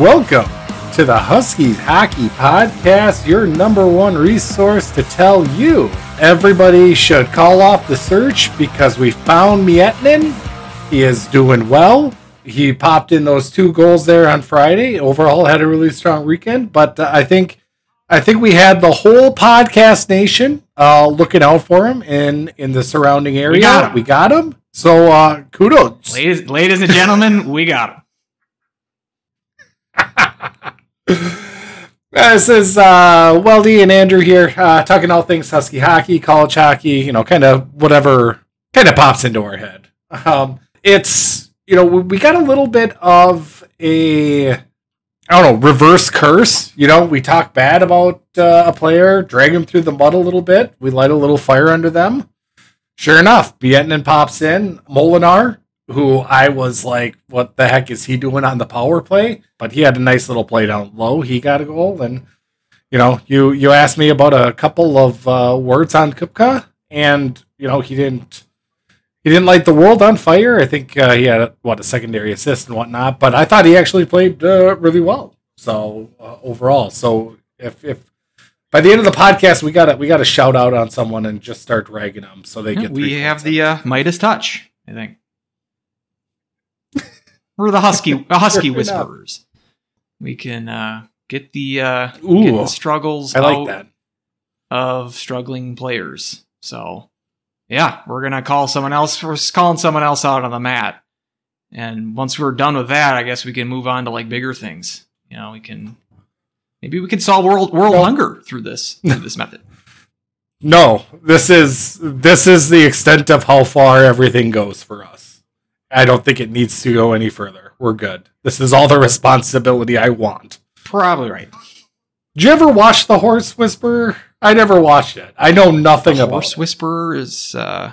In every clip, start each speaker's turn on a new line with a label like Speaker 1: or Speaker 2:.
Speaker 1: Welcome to the Huskies Hockey Podcast, your number one resource to tell you everybody should call off the search because we found Miettinen. He is doing well. He popped in those two goals there on Friday. Overall, had a really strong weekend, but uh, I think I think we had the whole podcast nation uh, looking out for him in in the surrounding area.
Speaker 2: got him.
Speaker 1: We got him. So uh, kudos.
Speaker 2: Ladies, ladies and gentlemen, we got him.
Speaker 1: This is uh, Weldy and Andrew here, uh, talking all things Husky hockey, college hockey, you know, kind of whatever kind of pops into our head. Um, it's you know we got a little bit of a I don't know reverse curse. You know, we talk bad about uh, a player, drag him through the mud a little bit. We light a little fire under them. Sure enough, Miettinen pops in. Molinar, who I was like, what the heck is he doing on the power play? But he had a nice little play down low. He got a goal. And, you know, you, you asked me about a couple of uh, words on Kupka, and, you know, he didn't. He didn't light the world on fire. I think uh, he had what a secondary assist and whatnot, but I thought he actually played uh, really well. So uh, overall, so if if by the end of the podcast we got to we got to shout out on someone and just start ragging them so they get.
Speaker 2: we have the uh, Midas touch. I think we're the husky, the husky
Speaker 1: Sure enough.
Speaker 2: whisperers. We can uh, get the uh, get the struggles
Speaker 1: I like
Speaker 2: out
Speaker 1: that.
Speaker 2: of struggling players. So yeah, we're gonna call someone else. We're calling someone else out on the mat. And once we're done with that, I guess we can move on to like bigger things. You know, we can maybe we can solve world world
Speaker 1: Well-
Speaker 2: hunger through this through this method.
Speaker 1: No, this is this is the extent of how far everything goes for us. I don't think it needs to go any further. We're good. This is all the responsibility I want.
Speaker 2: Probably right.
Speaker 1: Did you ever watch The Horse Whisperer? I never watched it. I know nothing
Speaker 2: The
Speaker 1: about
Speaker 2: Horse
Speaker 1: it.
Speaker 2: Whisperer is uh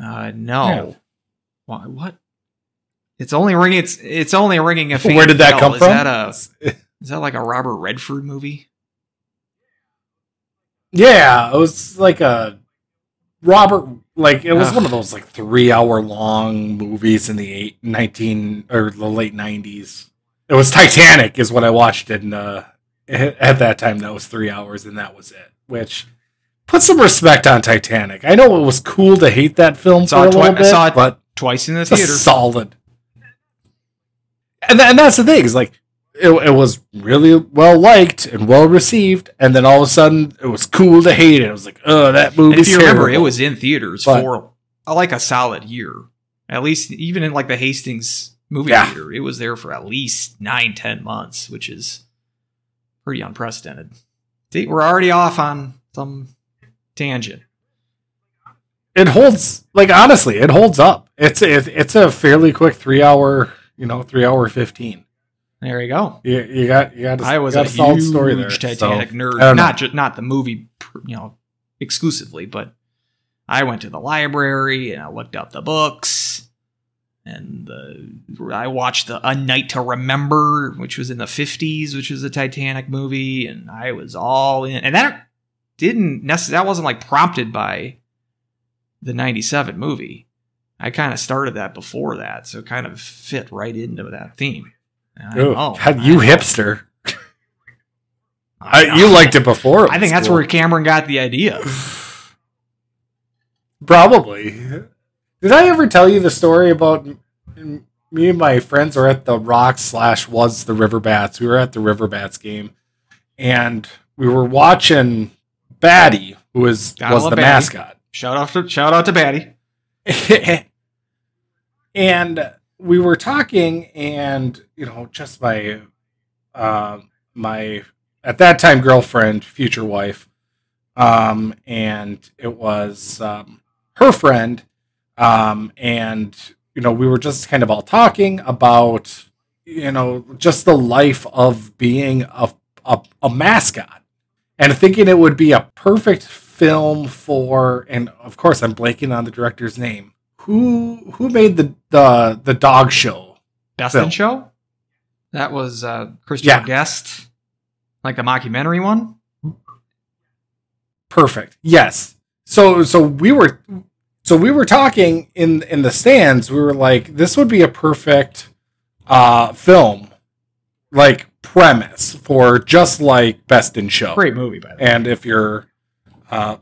Speaker 2: uh no.
Speaker 1: Yeah.
Speaker 2: Why what? It's only ringing it's it's only ringing a
Speaker 1: Where did that
Speaker 2: bell.
Speaker 1: come
Speaker 2: is
Speaker 1: from?
Speaker 2: That a, is that like a Robert Redford movie?
Speaker 1: yeah, it was like a Robert. Like it was
Speaker 2: Ugh.
Speaker 1: one of those like three hour long movies in the eight, 19 or the late nineties. It was Titanic, is what I watched in uh, at that time. That was three hours, and that was it. Which put some respect on Titanic. I know it was cool to hate that film for a
Speaker 2: twi-
Speaker 1: little
Speaker 2: I saw it
Speaker 1: but
Speaker 2: Twice in the theater.
Speaker 1: solid. And, tha- and that's the thing is like it, it was really well liked and well received, and then all of a sudden it was cool to hate it. It was like, oh, that
Speaker 2: And
Speaker 1: movie.
Speaker 2: if you remember, it was in theaters
Speaker 1: But-
Speaker 2: for uh, like a solid year. At least even in like the Hastings movie
Speaker 1: Yeah.
Speaker 2: theater, it was there for at least nine, ten months, which is pretty unprecedented. See, we're already off on some tangent.
Speaker 1: it holds like honestly, it holds up. It's it, it's a fairly quick three hour, you know, three hour fifteen.
Speaker 2: There you go.
Speaker 1: You, you got you got a,
Speaker 2: I was
Speaker 1: got
Speaker 2: a,
Speaker 1: a solid
Speaker 2: huge
Speaker 1: story there.
Speaker 2: Titanic
Speaker 1: so,
Speaker 2: nerd, not just not the movie, you know, exclusively, but I went to the library and I looked up the books, and the, I watched the A Night to Remember, which was in the fifties, which was a Titanic movie, and I was all in. And that didn't necessarily that wasn't like prompted by the '97 movie. I kind of started that before that, so it kind of fit right into that theme. And I-
Speaker 1: Ooh,
Speaker 2: oh,
Speaker 1: you hipster.
Speaker 2: I
Speaker 1: I, you liked it before. it
Speaker 2: I think that's
Speaker 1: cool.
Speaker 2: where Cameron got the idea.
Speaker 1: Probably. Did I ever tell you the story about me and my friends were at the Rock slash was the River Bats. We were at the River Bats game, and we were watching Batty, who was
Speaker 2: Gotta
Speaker 1: was the
Speaker 2: Batty.
Speaker 1: mascot.
Speaker 2: Shout out to shout out to Batty.
Speaker 1: and we were talking, and you know, just my uh, my at that time girlfriend, future wife, um, and it was um, her friend, um, and you know, we were just kind of all talking about you know just the life of being a a, a mascot, and thinking it would be a perfect film for, and of course, I'm blanking on the director's name. Who who made the the the dog show?
Speaker 2: Best in Show. That was uh, Christian
Speaker 1: Yeah.
Speaker 2: Guest, like the mockumentary one.
Speaker 1: Perfect. Yes. So so we were so we were talking in in the stands. We were like, this would be a perfect uh film like premise for just like Best in Show.
Speaker 2: Great movie, by the way.
Speaker 1: And if you're, uh,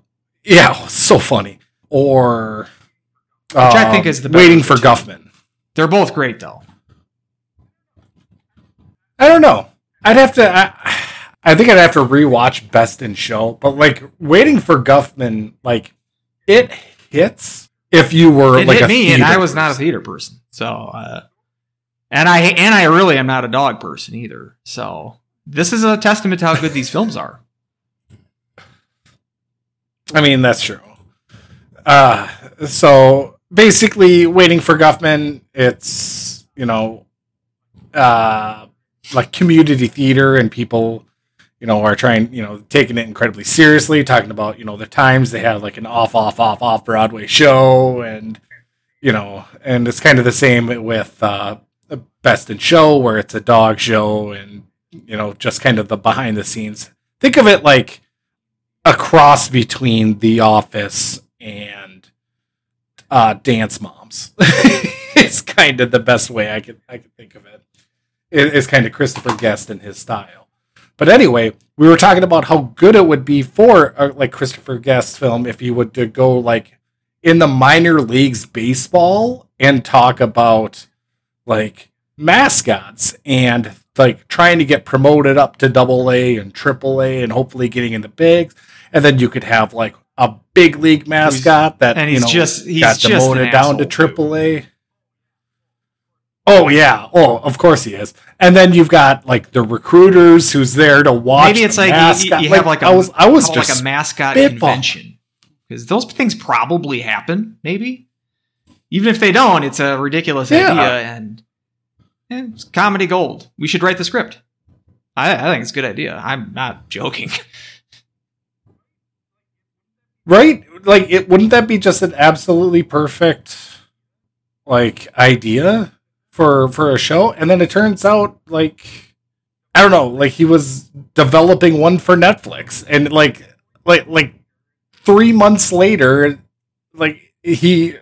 Speaker 1: yeah, so funny. Or,
Speaker 2: Which I think
Speaker 1: um,
Speaker 2: is the
Speaker 1: waiting for. Guffman.
Speaker 2: They're both great, though.
Speaker 1: I don't know. I'd have to. I, I think I'd have to rewatch Best in Show, but like waiting for Guffman, like it hits if you were
Speaker 2: It
Speaker 1: like
Speaker 2: hit me, and I was not a
Speaker 1: person.
Speaker 2: theater person. So, uh, and I and I really am not a dog person either. So, this is a testament to how good these films are.
Speaker 1: I mean, that's true. Uh, so basically, waiting for Guffman, it's you know, uh, like community theater, and people, you know, are trying, you know, taking it incredibly seriously, talking about you know the times they had like an off, off, off, off Broadway show, and you know, and it's kind of the same with uh, Best in Show, where it's a dog show, and you know, just kind of the behind the scenes. Think of it like a cross between The Office and uh, Dance Moms. it's kind of the best way I could I could think of it. it. It's kind of Christopher Guest in his style. But anyway, we were talking about how good it would be for uh, like Christopher Guest film if you would to go like in the minor leagues baseball and talk about like mascots and like trying to get promoted up to double A and triple A and hopefully getting in the bigs. And then you could have like a big league mascot that
Speaker 2: and
Speaker 1: you know,
Speaker 2: just- he's
Speaker 1: got
Speaker 2: just
Speaker 1: demoted down to triple A. Oh yeah. Oh, of course he is. And then you've got like the recruiters who's there to watch.
Speaker 2: Maybe it's like you-
Speaker 1: mascot.
Speaker 2: you, you have like a
Speaker 1: I was I was just
Speaker 2: like a mascot convention because those things probably happen. Maybe even if they don't, it's a ridiculous
Speaker 1: Yeah.
Speaker 2: idea and, and it's comedy gold. We should write the script. I, I think it's a good idea. I'm not joking.
Speaker 1: right? Like it wouldn't that be just an absolutely perfect like idea for for a show? And then it turns out like i don't know like he was developing one for netflix. And like like like 3 months later like he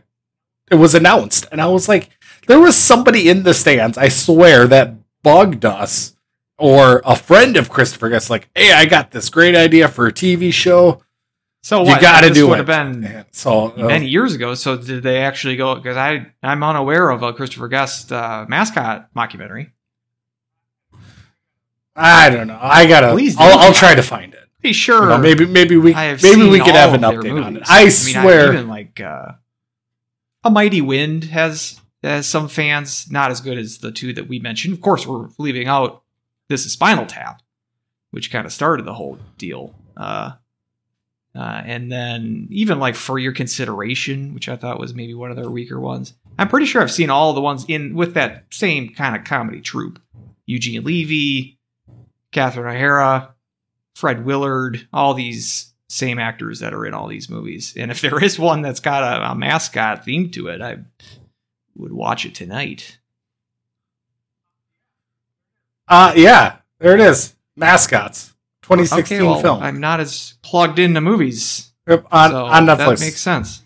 Speaker 1: it was announced. And i was like there was somebody in the stands i swear that bugged us. Or a friend of christopher guest like hey i got this great idea for a tv show
Speaker 2: So
Speaker 1: You
Speaker 2: what?
Speaker 1: gotta
Speaker 2: this
Speaker 1: do
Speaker 2: would
Speaker 1: it.
Speaker 2: have been
Speaker 1: so uh,
Speaker 2: many years ago. So did they actually go? Because I I'm unaware of a Christopher Guest uh, mascot mockumentary.
Speaker 1: I don't know. I gotta.
Speaker 2: Please.
Speaker 1: I'll, I'll try to find it.
Speaker 2: Pretty sure.
Speaker 1: You know, maybe maybe we maybe we could have an
Speaker 2: of their
Speaker 1: update on it.
Speaker 2: movies.
Speaker 1: I
Speaker 2: mean,
Speaker 1: swear.
Speaker 2: even like uh, a Mighty Wind has has some fans, not as good as the two that we mentioned. Of course, we're leaving out this is Spinal Tap, which kind of started the whole deal. Uh, uh, and then even like for your consideration, which I thought was maybe one of their weaker ones. I'm pretty sure I've seen all the ones in with that same kind of comedy troupe. Eugene Levy, Catherine O'Hara, Fred Willard, all these same actors that are in all these movies. And if there is one that's got a, a mascot theme to it, I would watch it tonight.
Speaker 1: Uh yeah, there it is. Mascots, 2016
Speaker 2: okay, well,
Speaker 1: film
Speaker 2: I'm not as plugged into movies
Speaker 1: Yep, on
Speaker 2: so
Speaker 1: on
Speaker 2: That makes sense.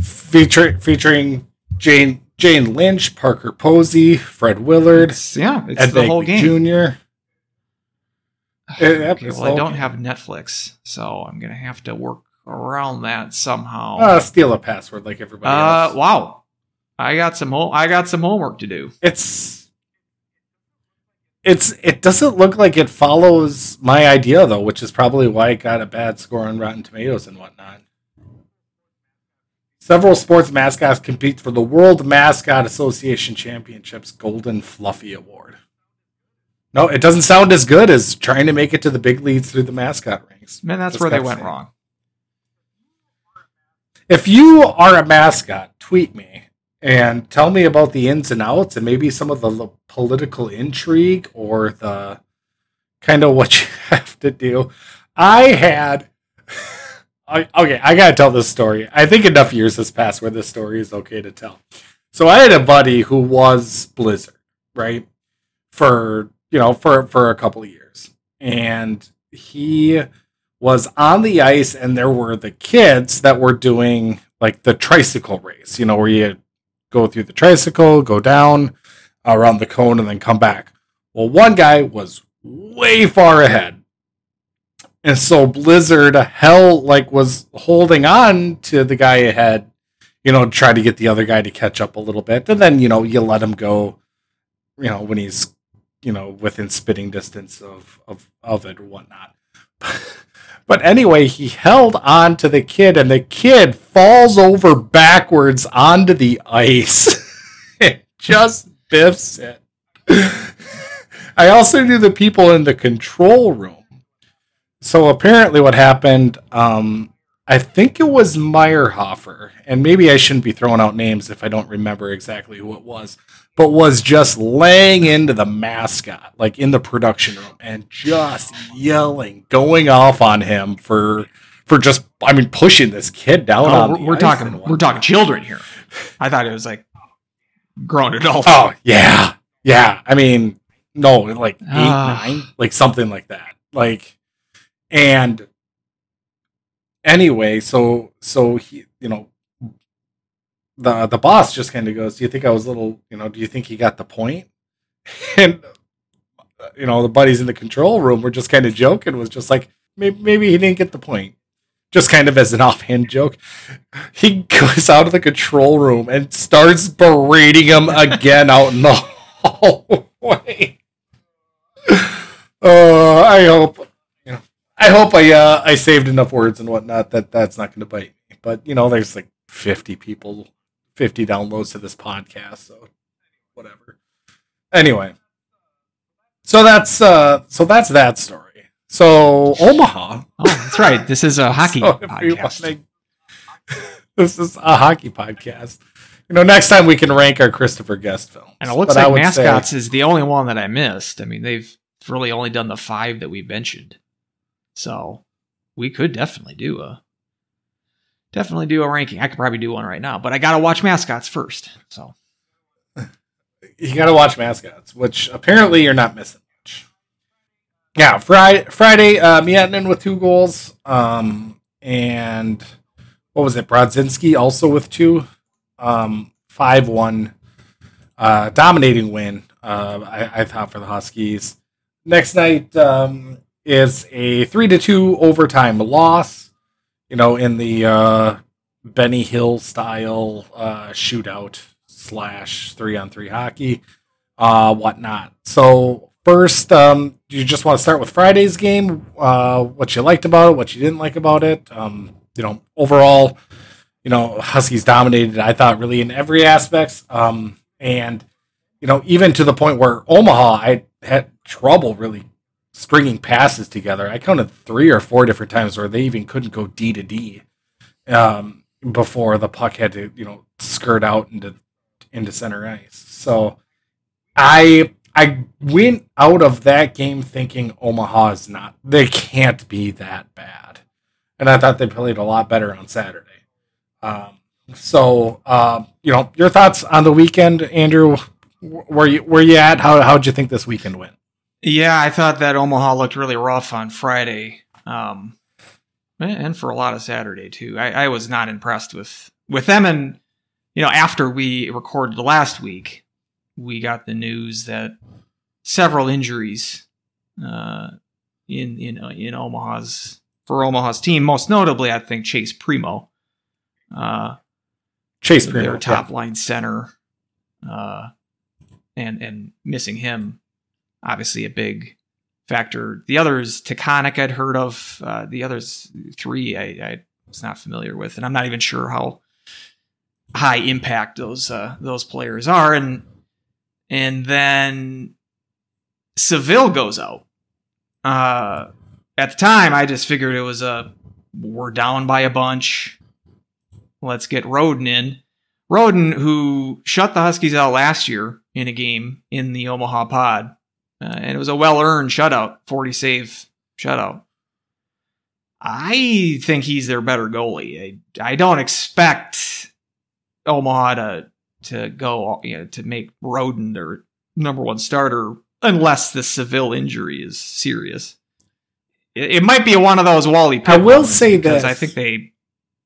Speaker 1: feature, featuring Jane Jane Lynch, Parker Posey, Fred Willard,
Speaker 2: It's, yeah, it's
Speaker 1: Ed
Speaker 2: the whole game.
Speaker 1: Jr.
Speaker 2: Okay, well, I don't have Netflix, so I'm gonna have to work around that somehow.
Speaker 1: Uh, steal a password like everybody
Speaker 2: Uh,
Speaker 1: else.
Speaker 2: wow, I got some home. I got some homework to do.
Speaker 1: It's it's it doesn't look like it follows my idea though, which is probably why it got a bad score on Rotten Tomatoes and whatnot. Several sports mascots compete for the World Mascot Association Championships Golden Fluffy Award. No, it doesn't sound as good as trying to make it to the big leagues through the mascot ranks.
Speaker 2: Man, that's
Speaker 1: Just
Speaker 2: where they went wrong.
Speaker 1: If you are a mascot, tweet me and tell me about the ins and outs and maybe some of the political intrigue or the kind of what you have to do. I had. Okay, I gotta tell this story. I think enough years has passed where this story is okay to tell. So I had a buddy who was Blizzard, right? For you know, for for a couple of years, and he was on the ice, and there were the kids that were doing like the tricycle race, you know, where you go through the tricycle, go down around the cone, and then come back. Well, one guy was way far ahead. And so Blizzard hell like was holding on to the guy ahead, you know, try to get the other guy to catch up a little bit. And then, you know, you let him go, you know, when he's, you know, within spitting distance of of, of it or whatnot. But anyway, he held on to the kid, and the kid falls over backwards onto the ice. it just biffs it. I also knew the people in the control room. So apparently, what happened, um, I think it was Meyerhofer, and maybe I shouldn't be throwing out names if I don't remember exactly who it was, but was just laying into the mascot, like in the production room, and just yelling, going off on him for for just, I mean, pushing this kid down.
Speaker 2: Oh,
Speaker 1: on
Speaker 2: we're,
Speaker 1: the
Speaker 2: we're talking we're talking children here. I thought it was like grown adults.
Speaker 1: Oh yeah, yeah. I mean, no, like eight,
Speaker 2: Ah.
Speaker 1: nine, like something like that. Like, and anyway, so so he, you know, the the boss just kind of goes, "Do you think I was little, you know, do you think he got the point?" And you know, the buddies in the control room were just kind of joking, was just like, maybe, maybe he didn't get the point. Just kind of as an offhand joke, he goes out of the control room and starts berating him again out in the hallway. Uh, I hope, I hope I uh, I saved enough words and whatnot that that's not going to bite me. But you know, there's like 50 people, 50 downloads to this podcast, so whatever. Anyway, so that's uh, so that's that story. So Omaha.
Speaker 2: Oh, that's right. This is a hockey
Speaker 1: So
Speaker 2: podcast.
Speaker 1: wanna- this is a hockey podcast. You know, next time we can rank our Christopher Guest films.
Speaker 2: And it looks
Speaker 1: But
Speaker 2: like
Speaker 1: would say-
Speaker 2: mascots is the only one that I missed. I mean, they've really only done the five that we mentioned. So we could definitely do a definitely do a ranking. I could probably do one right now, but I gotta watch mascots first. So
Speaker 1: you got to watch mascots, which apparently you're not missing much. Yeah, Friday, Friday, uh, Miettinen with two goals, um, and what was it? Brodzinski also with two, um, five one, uh, dominating win. Uh, I, I thought for the Huskies. Next night um, is a three to two overtime loss. You know, in the uh, Benny Hill style uh, shootout slash three on three hockey, uh, whatnot. So first, um, you just want to start with Friday's game? Uh, what you liked about it, what you didn't like about it? Um, you know, overall, you know, Huskies dominated. I thought really in every aspect, um, and you know, even to the point where Omaha, I had trouble really stringing passes together. I counted three or four different times where they even couldn't go D to D um, before the puck had to, you know, skirt out into into center ice. So I I went out of that game thinking Omaha is not they can't be that bad, and I thought they played a lot better on Saturday. Um, so uh, you know, your thoughts on the weekend, Andrew? Where you where you at? How how'd you think this weekend went?
Speaker 2: Yeah, I thought that Omaha looked really rough on Friday, um, and for a lot of Saturday too. I, I was not impressed with with them, and you know, after we recorded last week, we got the news that several injuries uh, in in in Omaha's for Omaha's team, most notably, I think Chase Primeau, uh,
Speaker 1: Chase
Speaker 2: Primeau,
Speaker 1: their
Speaker 2: top line center, uh, and and missing him, obviously a big factor. The others, Taconic, I'd heard of. Uh, the others three, I, I was not familiar with, and I'm not even sure how high impact those uh, those players are. And and then Saville goes out. Uh, at the time, I just figured it was a we're down by a bunch. Let's get Roden in. Roden, who shut the Huskies out last year in a game in the Omaha Pod, uh, and it was a well earned shutout, 40 save shutout. I think he's their better goalie. I, I don't expect Omaha to to go you know to make Roden their number one starter unless the Saville injury is serious. It, it might be one of those Wally.
Speaker 1: I will say
Speaker 2: because
Speaker 1: this.
Speaker 2: I think they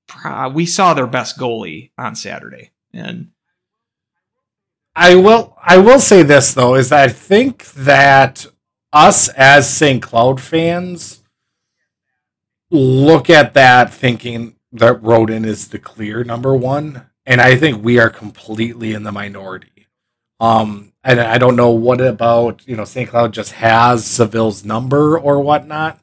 Speaker 2: pro- we saw their best goalie on Saturday, and
Speaker 1: I will I will say this though is I think that us as St. Cloud fans look at that thinking that Roden is the clear number one, and I think we are completely in the minority. Um, and I don't know what about you know St. Cloud just has Saville's number or whatnot,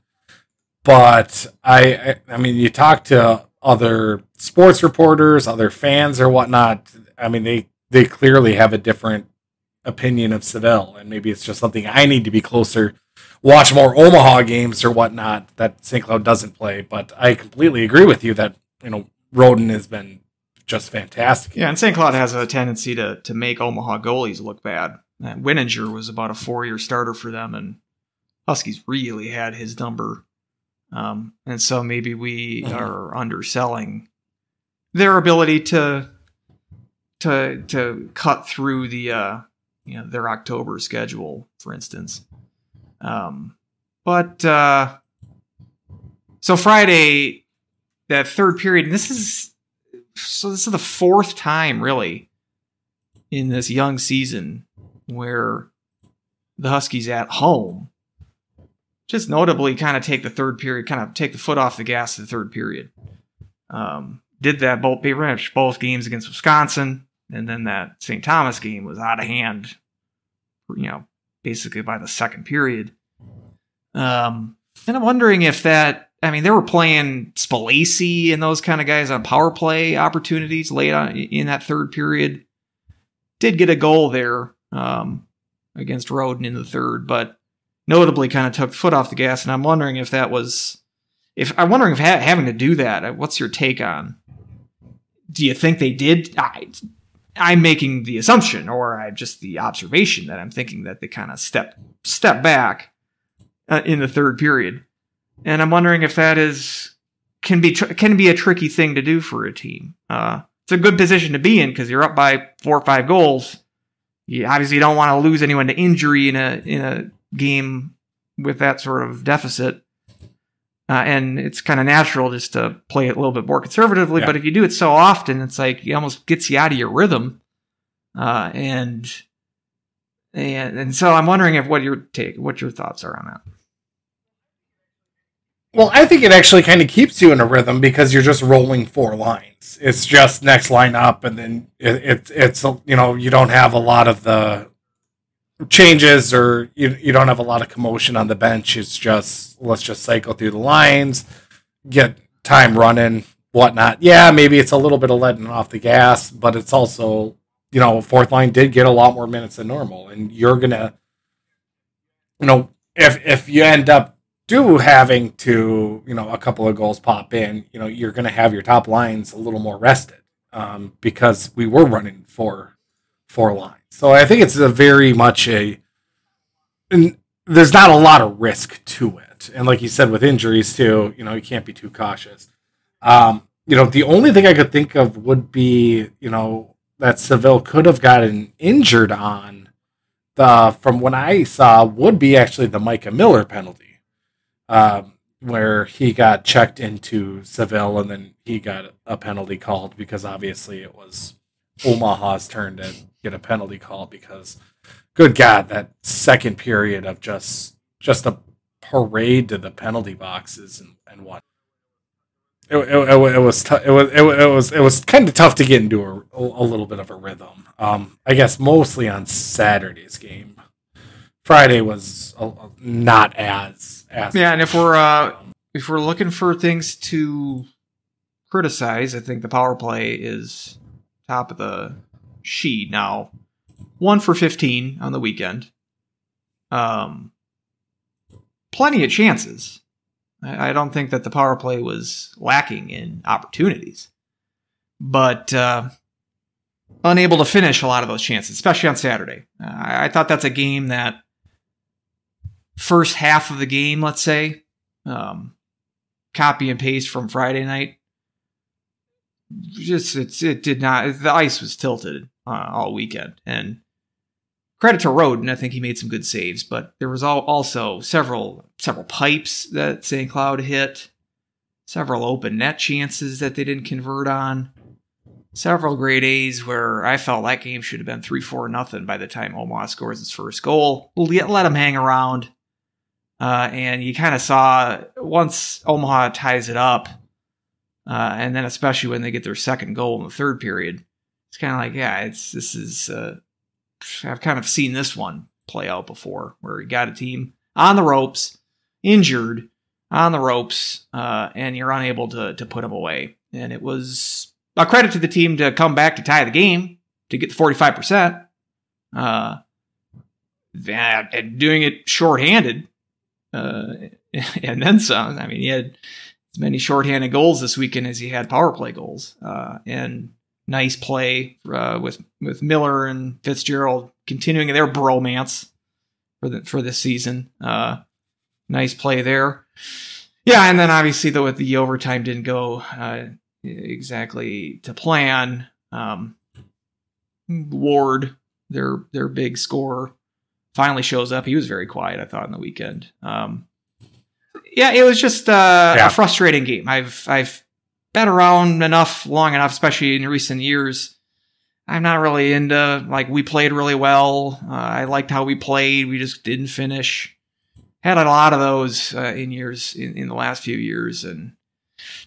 Speaker 1: but I I, I mean you talk to other sports reporters, other fans or whatnot. I mean they they clearly have a different opinion of Saville, and maybe it's just something I need to be closer, watch more Omaha games or whatnot that St. Cloud doesn't play. But I completely agree with you that you know Roden has been just fantastic.
Speaker 2: Yeah, and St. Cloud has a tendency to to make Omaha goalies look bad. And Weninger was about a four year starter for them, and Huskies really had his number. Um, and so maybe we
Speaker 1: Mhm.
Speaker 2: are underselling their ability to to to cut through the uh, you know their October schedule, for instance. Um, but uh, so Friday, that third period, and this is so this is the fourth time really in this young season where the Huskies at home just notably kind of take the third period, kind of take the foot off the gas of the third period. Um, did that both pretty much both games against Wisconsin, and then that St. Thomas game was out of hand, you know, basically by the second period. Um, and I'm wondering if that, I mean, they were playing Spellacy and those kind of guys on power play opportunities late on in that third period. Did get a goal there um, against Roden in the third, but notably kind of took foot off the gas. And I'm wondering if that was, if I'm wondering if ha- having to do that, uh, what's your take on? Do you think they did? I, I'm making the assumption, or I'm just the observation that I'm thinking that they kind of step step back uh, in the third period, and I'm wondering if that is can be tr- can be a tricky thing to do for a team. Uh, it's a good position to be in because you're up by four or five goals. You obviously don't want to lose anyone to injury in a in a game with that sort of deficit. Uh, and it's kind of natural just to play it a little bit more conservatively.
Speaker 1: Yeah.
Speaker 2: But if you do it so often, it's like it almost gets you out of your rhythm. Uh, and and and so I'm wondering if what your take, what your thoughts are on that.
Speaker 1: Well, I think it actually kind of keeps you in a rhythm because you're just rolling four lines. It's just next line up, and then it, it it's you know you don't have a lot of the changes or you you don't have a lot of commotion on the bench. It's just let's just cycle through the lines, get time running, whatnot. Yeah, maybe it's a little bit of letting off the gas, but it's also you know fourth line did get a lot more minutes than normal, and you're gonna you know if if you end up do having to, you know, a couple of goals pop in, you know, you're to have your top lines a little more rested um, because we were running four four lines. So I think it's a very much a. And there's not a lot of risk to it, and like you said, with injuries too, you know, you can't be too cautious. Um, you know, the only thing I could think of would be, you know, that Saville could have gotten injured on. The from what I saw would be actually the Micah Miller penalty um, where he got checked into Saville and then he got a penalty called because obviously it was Omaha's turn to get a penalty call because good God, that second period of just just a parade to the penalty boxes and, and what. It, it, it, it was tou- it was it, wa- it was it was kind of tough to get into a, a little bit of a rhythm. Um, I guess mostly on Saturday's game. Friday was uh, not as as
Speaker 2: Yeah, and if we're uh, if we're looking for things to criticize, I think the power play is top of the sheet now. One for fifteen on the weekend. Um, plenty of chances. I, I don't think that the power play was lacking in opportunities, but uh, unable to finish a lot of those chances, especially on Saturday. Uh, I, I thought that's a game that first half of the game, let's say, um, copy and paste from Friday night. Just it's it did not. The ice was tilted uh, all weekend, and credit to Roden. I think he made some good saves, but there was al- also several several pipes that St. Cloud hit, several open net chances that they didn't convert on. several great A's where I felt that game should have been three four nothing by the time Omaha scores its first goal. Let them hang around, uh, and you kind of saw once Omaha ties it up, uh, and then especially when they get their second goal in the third period, it's kind of like yeah, it's this is uh, I've kind of seen this one play out before where you got a team on the ropes, injured on the ropes, uh, and you're unable to to put them away. And it was a credit to the team to come back to tie the game to get the 45 percent. Uh, and doing it shorthanded, uh, and then some. I mean, he had as many shorthanded goals this weekend as he had power play goals, uh, and nice play uh, with with Miller and Fitzgerald continuing their bromance for the for this season. Uh, nice play there. Yeah, and then obviously though with the overtime didn't go uh, exactly to plan. Um, Ward, their their big scorer, finally shows up. He was very quiet, I thought, in the weekend. Um, yeah, it was just uh, yeah. a frustrating game. I've I've been around enough, long enough, especially in recent years. I'm not really into like we played really well. Uh, I liked how we played. We just didn't finish. Had a lot of those uh, in years in, in the last few years, and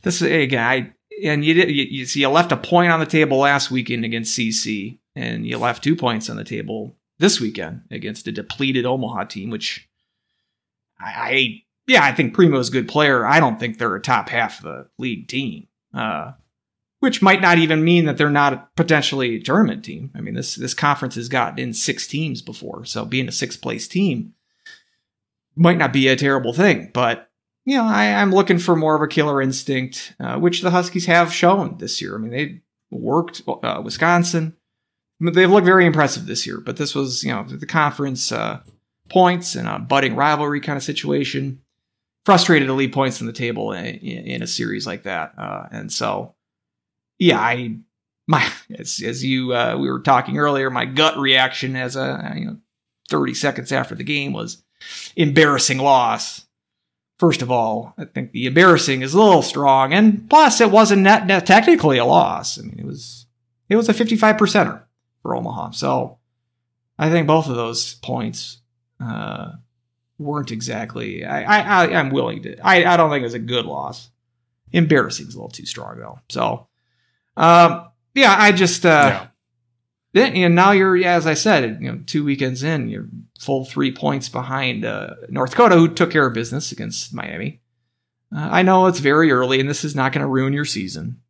Speaker 2: this again, I and you did you, you see you left a point on the table last weekend against CC, and you left two points on the table this weekend against a depleted Omaha team, which I, I yeah, I think Primeau's a good player. I don't think they're a top half of the league team. Uh, which might not even mean that they're not potentially a tournament team. I mean, this this conference has gotten in six teams before, so being a sixth place team might not be a terrible thing. But you know, I, am looking for more of a killer instinct, uh, which the Huskies have shown this year. I mean, they worked uh, Wisconsin. They've looked very impressive this year, but this was, you know, the conference uh, points and a budding rivalry kind of situation. Frustrated to leave points on the table in, in a series like that, uh, and so yeah, I my as, as you uh, we were talking earlier, my gut reaction as a you know 30 seconds after the game was embarrassing loss. First of all, I think the embarrassing is a little strong, and plus it wasn't net, net technically a loss. I mean, it was it was a 55 percenter for Omaha. So I think both of those points uh, weren't exactly. I, I I'm willing to. I I don't think it was a good loss. Embarrassing is a little too strong though. So um, yeah, I just uh, yeah. and now you're yeah, as I said, you know, two weekends in, you're full three points behind uh, North Dakota, who took care of business against Miami. Uh, I know it's very early, and this is not going to ruin your season.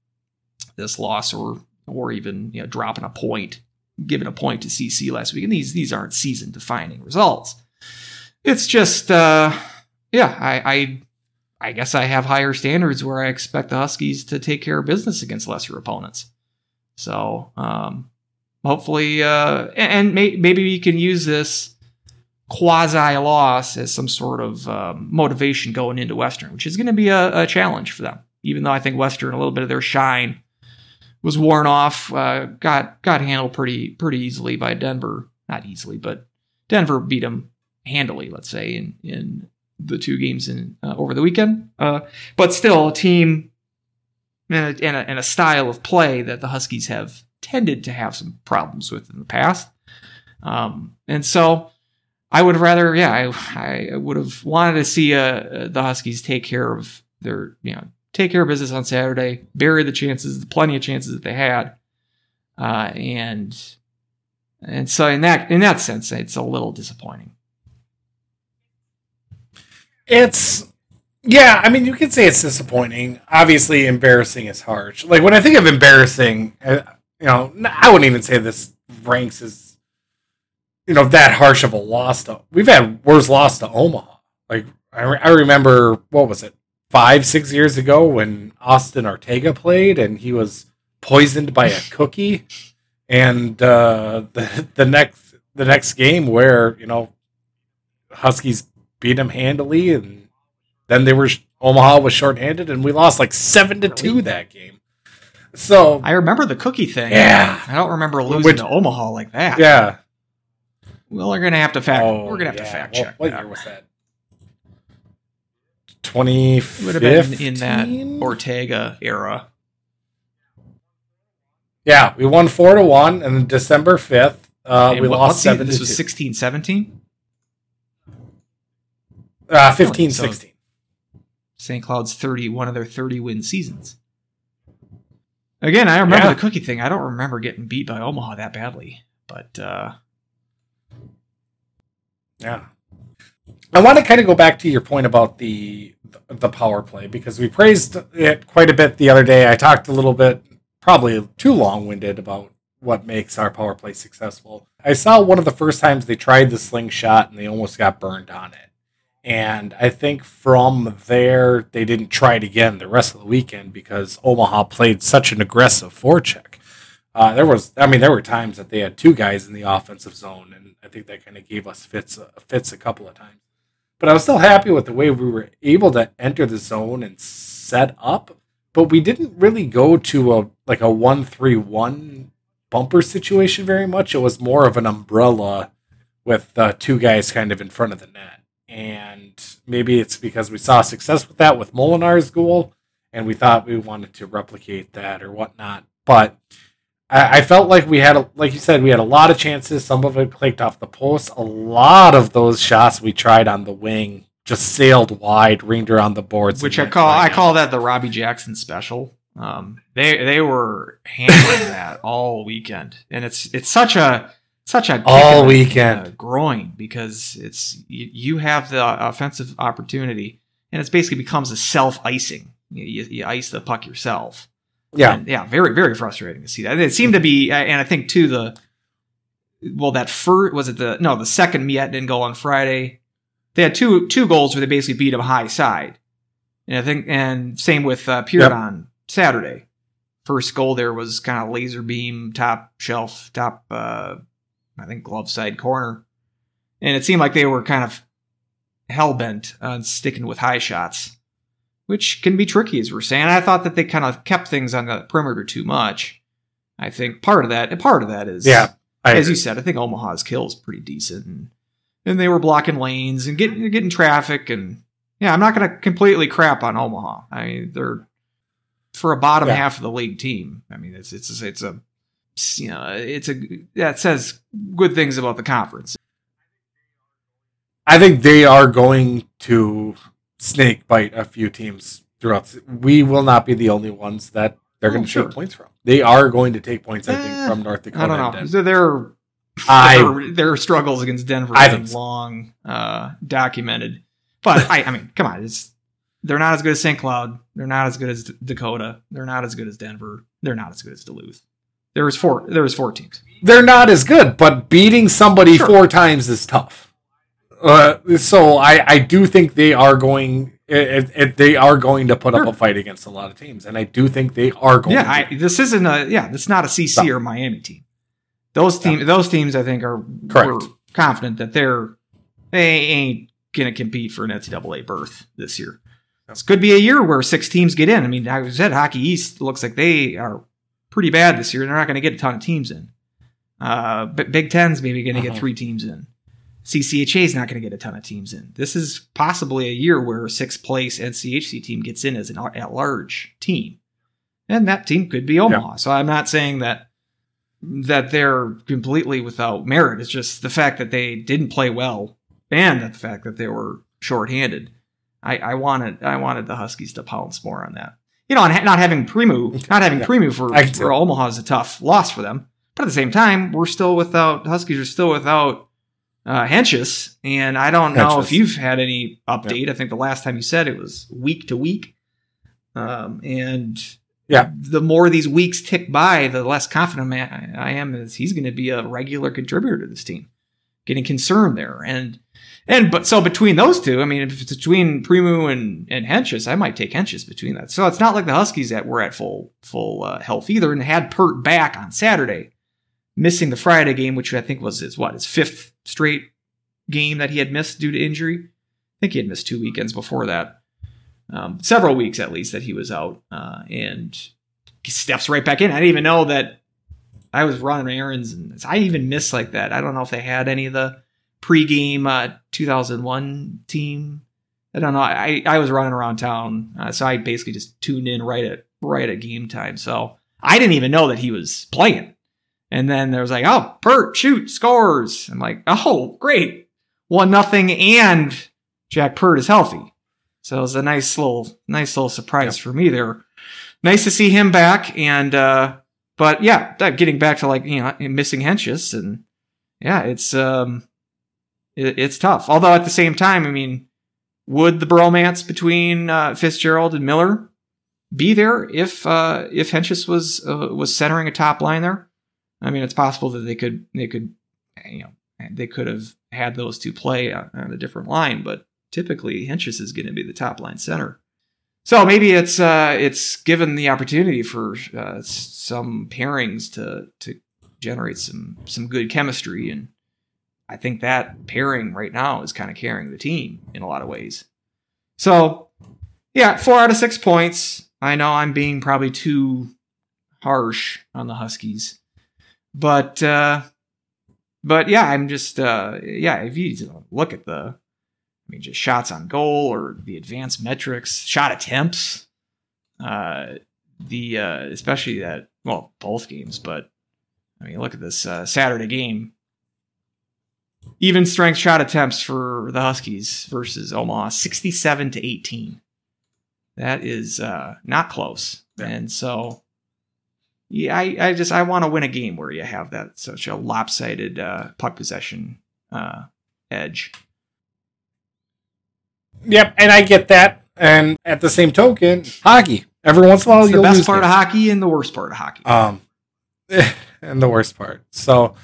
Speaker 2: This loss, or or even you know, dropping a point, giving a point to CC last week, and these these aren't season defining results. It's just, uh, yeah, I, I I guess I have higher standards where I expect the Huskies to take care of business against lesser opponents. So um, hopefully, uh, and may- maybe we can use this quasi loss as some sort of um, motivation going into Western, which is going to be a, a, challenge for them. Even though I think Western, a little bit of their shine was worn off, uh, got got handled pretty pretty easily by Denver. Not easily, but Denver beat them handily. Let's say in in the two games in uh, over the weekend. Uh, but still, a team and a, and, a, and a, style of play that the Huskies have tended to have some problems with in the past. Um, and so I would rather, yeah, I, I would have wanted to see uh, the Huskies take care of their, you know, take care of business on Saturday, bury the chances, the plenty of chances that they had, uh, and and so in that in that sense, it's a little disappointing.
Speaker 1: It's yeah, I mean, you could say it's disappointing. Obviously, embarrassing is harsh. Like when I think of embarrassing, uh, you know, I wouldn't even say this ranks as you know that harsh of a loss. To, we've had worse loss to Omaha. Like I, re- I remember, what was it, five, six years ago when Austin Ortega played and he was poisoned by a cookie, and uh, the the next the next game where you know Huskies beat them handily, and then they were Omaha was shorthanded, and we lost like seven to two that game. So
Speaker 2: I remember the cookie thing.
Speaker 1: Yeah,
Speaker 2: I don't remember losing Which, to Omaha like that.
Speaker 1: Yeah.
Speaker 2: Well, we're gonna have to fact. Oh, we're gonna have yeah. to fact check.
Speaker 1: Well, what year was that? Twenty would have been
Speaker 2: in that Ortega era.
Speaker 1: Yeah, we won four to one, and then December fifth, uh, we
Speaker 2: what-
Speaker 1: lost seven
Speaker 2: This was
Speaker 1: two.
Speaker 2: 16, 17?
Speaker 1: Uh, 15,
Speaker 2: So-
Speaker 1: 16.
Speaker 2: St. Cloud's 30, one of their 30 win seasons. Again, I remember
Speaker 1: Yeah.
Speaker 2: the cookie thing. I don't remember getting beat by Omaha that badly, but uh,
Speaker 1: Yeah. I want to kind of go back to your point about the the power play because we praised it quite a bit the other day. I talked a little bit, probably too long winded, about what makes our power play successful. I saw one of the first times they tried the slingshot and they almost got burned on it. And I think from there they didn't try it again the rest of the weekend because Omaha played such an aggressive forecheck. Uh, there was, I mean, there were times that they had two guys in the offensive zone, and I think that kind of gave us fits uh, fits a couple of times. But I was still happy with the way we were able to enter the zone and set up. But we didn't really go to a like a one three one bumper situation very much. It was more of an umbrella with uh, two guys kind of in front of the net. And maybe it's because we saw success with that with Molinar's goal, and we thought we wanted to replicate that or whatnot. But I, I felt like we had, a, like you said, we had a lot of chances. Some of it clicked off the post. A lot of those shots we tried on the wing just sailed wide, ringed around the boards,
Speaker 2: which I call I call that the Robbie Jackson special. Um, they they were handling that all weekend, and it's it's such a such a
Speaker 1: All
Speaker 2: the,
Speaker 1: weekend.
Speaker 2: uh, groin because it's you, you have the offensive opportunity, and it's basically becomes a self icing. You, you, you ice the puck yourself.
Speaker 1: Yeah,
Speaker 2: And, yeah, very very frustrating to see that. It seemed to be, and I think too the well that first was it the no the second Miettinen goal on Friday. They had two two goals where they basically beat them high side, and I think and same with uh,
Speaker 1: Yep.
Speaker 2: on Saturday. First goal there was kind of laser beam top shelf top uh, I think glove side corner, and it seemed like they were kind of hell bent on sticking with high shots which can be tricky, as we're saying. I thought that they kind of kept things on the perimeter too much. I think part of that, and part of that is,
Speaker 1: yeah. I
Speaker 2: as
Speaker 1: agree.
Speaker 2: you said, I think Omaha's kill is pretty decent, and and they were blocking lanes and getting getting traffic, and yeah, I'm not going to completely crap on Omaha. I mean, they're for a bottom
Speaker 1: Yeah.
Speaker 2: half of the league team. I mean, it's it's it's a you know it's a that says good things about the conference.
Speaker 1: I think they are going to snake bite a few teams throughout. We will not be the only ones that they're
Speaker 2: Oh,
Speaker 1: going to
Speaker 2: sure.
Speaker 1: take points from. They are going to take points, I think,
Speaker 2: Eh,
Speaker 1: from North Dakota.
Speaker 2: I don't know. Their
Speaker 1: I-
Speaker 2: their, struggles against Denver have been
Speaker 1: so.
Speaker 2: long uh, documented. But I, I mean, come on, it's they're not as good as St. Cloud. They're not as good as D- Dakota. They're not as good as Denver. They're not as good as Duluth. There was four. There was four teams.
Speaker 1: They're not as good, but beating somebody
Speaker 2: Sure.
Speaker 1: four times is tough. Uh, so I, I do think they are going. It, it, they are going to put up a fight against a lot of teams, and I do think they are going.
Speaker 2: Yeah,
Speaker 1: to.
Speaker 2: I, this isn't a yeah. This is not a CC or Miami team. Those team, those teams, I think are
Speaker 1: Correct.
Speaker 2: we're confident that they're they ain't gonna compete for an NCAA berth this year. This could be a year where six teams get in. I mean, like I said Hockey East looks like they are pretty bad this year. They're not going to get a ton of teams in. Uh, but Big Ten's maybe going to
Speaker 1: Uh-huh.
Speaker 2: get three teams in. CCHA is not going to get a ton of teams in. This is possibly a year where a sixth place NCHC team gets in as an at large team, and that team could be Omaha. So I'm not saying that that they're completely without merit. It's just the fact that they didn't play well, and that the fact that they were shorthanded. I, I wanted I wanted the Huskies to pounce more on that. You know, not having Primeau, not having
Speaker 1: Yeah.
Speaker 2: Primeau for, for. Omaha is a tough loss for them. But at the same time, we're still without Huskies are still without uh, Hentges, and I don't know
Speaker 1: Hentges.
Speaker 2: if you've had any update. I think the last time you said it was week to week, um, and
Speaker 1: Yeah.
Speaker 2: the more these weeks tick by, the less confident I am that he's going to be a regular contributor to this team. Getting concerned there, and and but so between those two, I mean, if it's between Primeau and and Hentges, I might take Hentges between that. So it's not like the Huskies that were at full full uh, health either, and had Peart back on Saturday, missing the Friday game, which I think was his what his fifth straight game that he had missed due to injury. I think he had missed two weekends before that, um, several weeks at least that he was out, uh, and he steps right back in. I didn't even know that I was running errands, and I even missed like that. I don't know if they had any of the pregame uh, 2001 team. I don't know. I, I was running around town, uh, so I basically just tuned in right at right at game time. So I didn't even know that he was playing. And then there was like, oh, Peart, shoot, scores. I'm like, oh, great. One nothing and Jack Peart is healthy. So it was a nice little nice little surprise yep. for me there. Nice to see him back and uh but yeah, getting back to like, you know, missing Hentges and yeah, it's um it, it's tough. Although at the same time, I mean, would the bromance between uh, Fitzgerald and Miller be there if uh, if Hentges was uh, was centering a top line there? I mean, it's possible that they could they could you know they could have had those two play on, a different line, but typically Hentges is going to be the top line center. So maybe it's uh, it's given the opportunity for uh, some pairings to to generate some some good chemistry and I think that pairing right now is kind of carrying the team in a lot of ways. So, yeah, four out of six points. I know I'm being probably too harsh on the Huskies, but uh, but yeah, I'm just uh, yeah. If you look at the, I mean, just shots on goal or the advanced metrics, shot attempts, uh, the uh, especially that well, both games, but I mean, look at this uh, Saturday game even strength shot attempts for the Huskies versus Omaha, 67 to 18. That is uh, not close. Yeah. And so, yeah, I, I just I want to win a game where you have that such a lopsided uh, puck possession uh, edge.
Speaker 1: Yep, and I get that. And at the same token, hockey. Every once in a while,
Speaker 2: it's the best part games. of hockey and the worst part of hockey.
Speaker 1: Um, and the worst part. So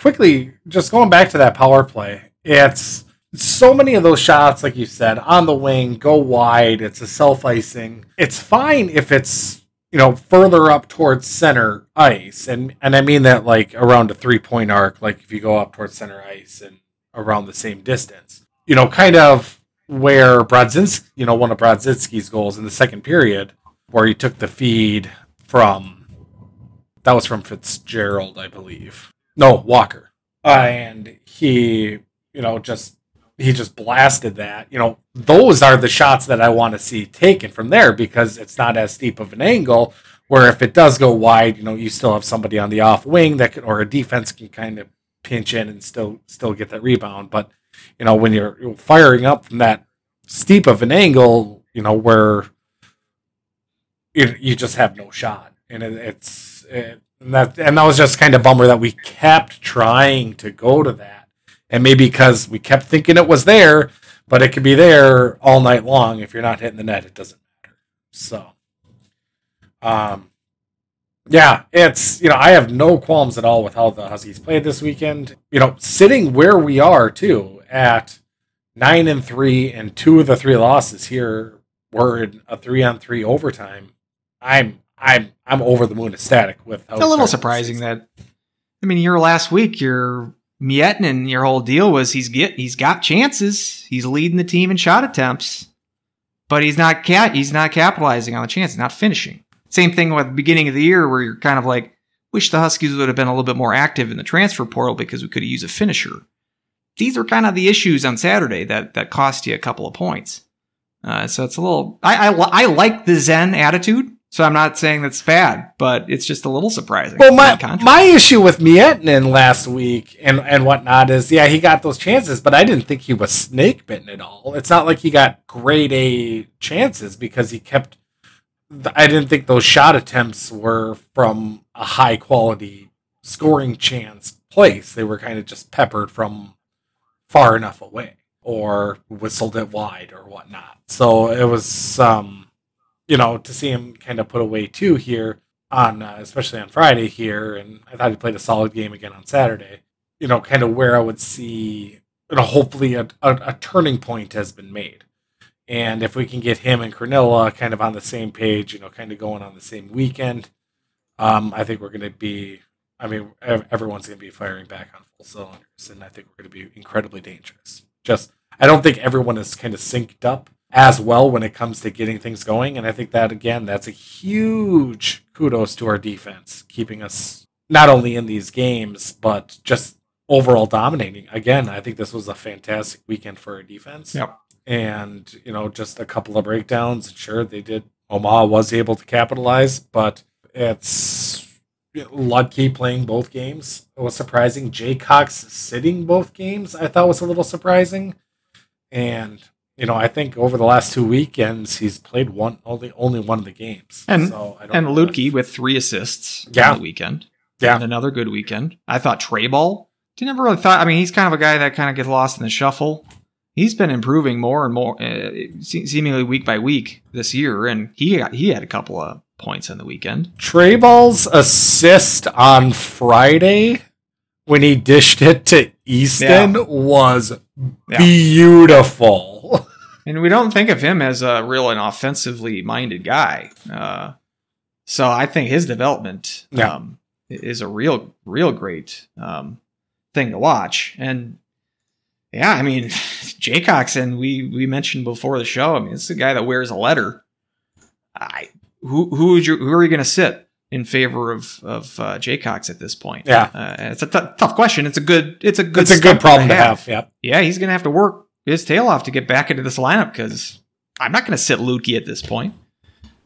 Speaker 1: quickly, just going back to that power play, it's so many of those shots, like you said, on the wing, go wide. It's a self icing. It's fine if it's you know further up towards center ice, and and I mean that like around a three point arc, like if you go up towards center ice and around the same distance, you know, kind of where Brodzinski, you know, one of Brodzinski's goals in the second period, where he took the feed from that was from Fitzgerald, I believe. No, Walker. Uh, and he, you know, just he just blasted that. You know, those are the shots that I want to see taken from there because it's not as steep of an angle. Where if it does go wide, you know, you still have somebody on the off wing that can, or a defense can kind of pinch in and still still get that rebound. But you know, when you're firing up from that steep of an angle, you know, where you, you just have no shot, and it, it's it, and that and that was just kind of bummer that we kept trying to go to that. And maybe because we kept thinking it was there, but it could be there all night long. If you're not hitting the net, it doesn't matter. So um yeah, it's you know, I have no qualms at all with how the Huskies played this weekend. You know, sitting where we are too at nine and three and two of the three losses here were in a three on three overtime. I'm I'm I'm over the moon ecstatic with.
Speaker 2: It's a little surprising that. I mean, your last week, your Miettinen, your whole deal was he's get he's got chances. He's leading the team in shot attempts, but he's not cat he's not capitalizing on the chances, not finishing. Same thing with the beginning of the year where you're kind of like, wish the Huskies would have been a little bit more active in the transfer portal because we could have used a finisher. These are kind of the issues on Saturday that that cost you a couple of points. Uh, so it's a little. I, I I like the Zen attitude. So I'm not saying that's bad, but it's just a little surprising.
Speaker 1: Well, my my issue with Miettinen last week and and whatnot is, yeah, he got those chances, but I didn't think he was snake bitten at all. It's not like he got grade A chances because he kept. I didn't think those shot attempts were from a high quality scoring chance place. They were kind of just peppered from far enough away or whistled it wide or whatnot. So it was. um you know, to see him kind of put away two here on, uh, especially on Friday here, and I thought he played a solid game again on Saturday. You know, kind of where I would see, you know, hopefully a, a, a turning point has been made. And if we can get him and Krannila kind of on the same page, you know, kind of going on the same weekend, um, I think we're going to be. I mean, everyone's going to be firing back on full cylinders, and I think we're going to be incredibly dangerous. Just, I don't think everyone is kind of synced up as well when it comes to getting things going. And I think that, again, that's a huge kudos to our defense, keeping us not only in these games, but just overall dominating. Again, I think this was a fantastic weekend for our defense.
Speaker 2: Yep.
Speaker 1: And, you know, just a couple of breakdowns. Sure, they did. Omaha was able to capitalize, but it's Ludke playing both games It was surprising. Jaycox sitting both games, I thought was a little surprising. And you know, I think over the last two weekends he's played one only only one of the games.
Speaker 2: And
Speaker 1: so I don't
Speaker 2: And Lutke with three assists
Speaker 1: Yeah.
Speaker 2: on the weekend.
Speaker 1: Yeah.
Speaker 2: And another good weekend. I thought Trey Ball. I never really thought. I mean, he's kind of a guy that kind of gets lost in the shuffle. He's been improving more and more, uh, seemingly week by week this year, and he got, he had a couple of points on the weekend.
Speaker 1: Trey Ball's assist on Friday when he dished it to Easton was
Speaker 2: Yeah.
Speaker 1: beautiful.
Speaker 2: And we don't think of him as a real and offensively minded guy. Uh, so I think his development
Speaker 1: Yeah.
Speaker 2: um, is a real, real great um, thing to watch. And yeah, I mean, Jaycox, and we we mentioned before the show. I mean, it's a guy that wears a letter. I who who would you who are you going to sit in favor of of uh, Jaycox at this point?
Speaker 1: Yeah.
Speaker 2: uh, it's a t- tough question. It's a good it's a good
Speaker 1: It's a good problem to have. Yep.
Speaker 2: yeah, he's going to have to work his tail off to get back into this lineup because I'm not going to sit Lukey at this point.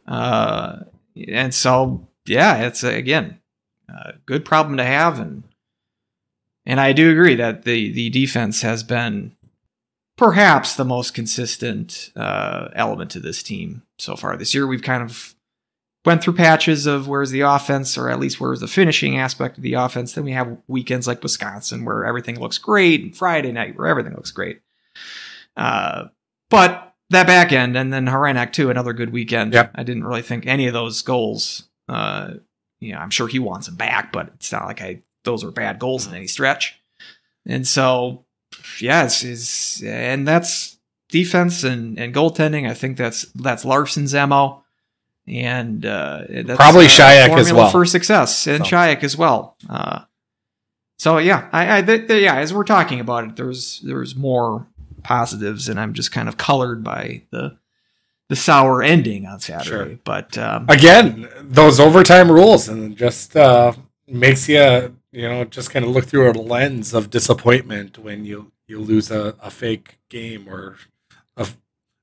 Speaker 2: Uh, and so, yeah, it's uh, again a good problem to have, and and I do agree that the the defense has been perhaps the most consistent uh, element to this team so far this year. We've kind of went through patches of where's the offense, or at least where's the finishing aspect of the offense. Then we have weekends like Wisconsin where everything looks great, and Friday night where everything looks great. Uh, but that back end, and then Hrenák too, another good weekend.
Speaker 1: Yep.
Speaker 2: I didn't really think any of those goals. Uh, you know, I'm sure he wants them back, but it's not like I those were bad goals in any stretch. And so, yeah, it's, it's and that's defense and, and goaltending. I think that's that's Larson's mo, and uh, that's
Speaker 1: Probably Shayak as well.
Speaker 2: for success, and
Speaker 1: So.
Speaker 2: Shayak as well. Uh, so yeah, I, I th- th- yeah, as we're talking about it, there's there's more positives, and I'm just kind of colored by the the sour ending on Saturday.
Speaker 1: Sure.
Speaker 2: But um,
Speaker 1: Again, those overtime rules and just uh, makes you you know just kind of look through a lens of disappointment when you you lose a, a fake game or a,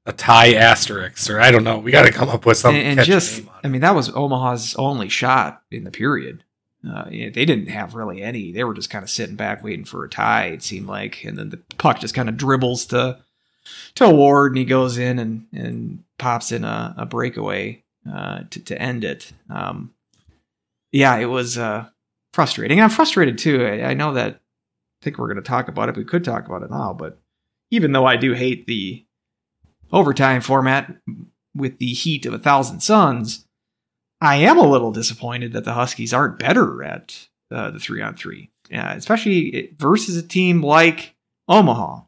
Speaker 1: a tie asterisk or I don't know. We got to come up with something.
Speaker 2: and, and just I mean that was Omaha's only shot in the period. Uh, they didn't have really any. They were just kind of sitting back waiting for a tie. It seemed like, and then the puck just kind of dribbles to to Ward, and he goes in and and pops in a, a breakaway uh, to to end it. Um, yeah, it was uh, frustrating. I'm frustrated too. I, I know that. I think we're going to talk about it. We could talk about it now, but even though I do hate the overtime format with the heat of a thousand suns, I am a little disappointed that the Huskies aren't better at uh, the three on three, especially versus a team like Omaha,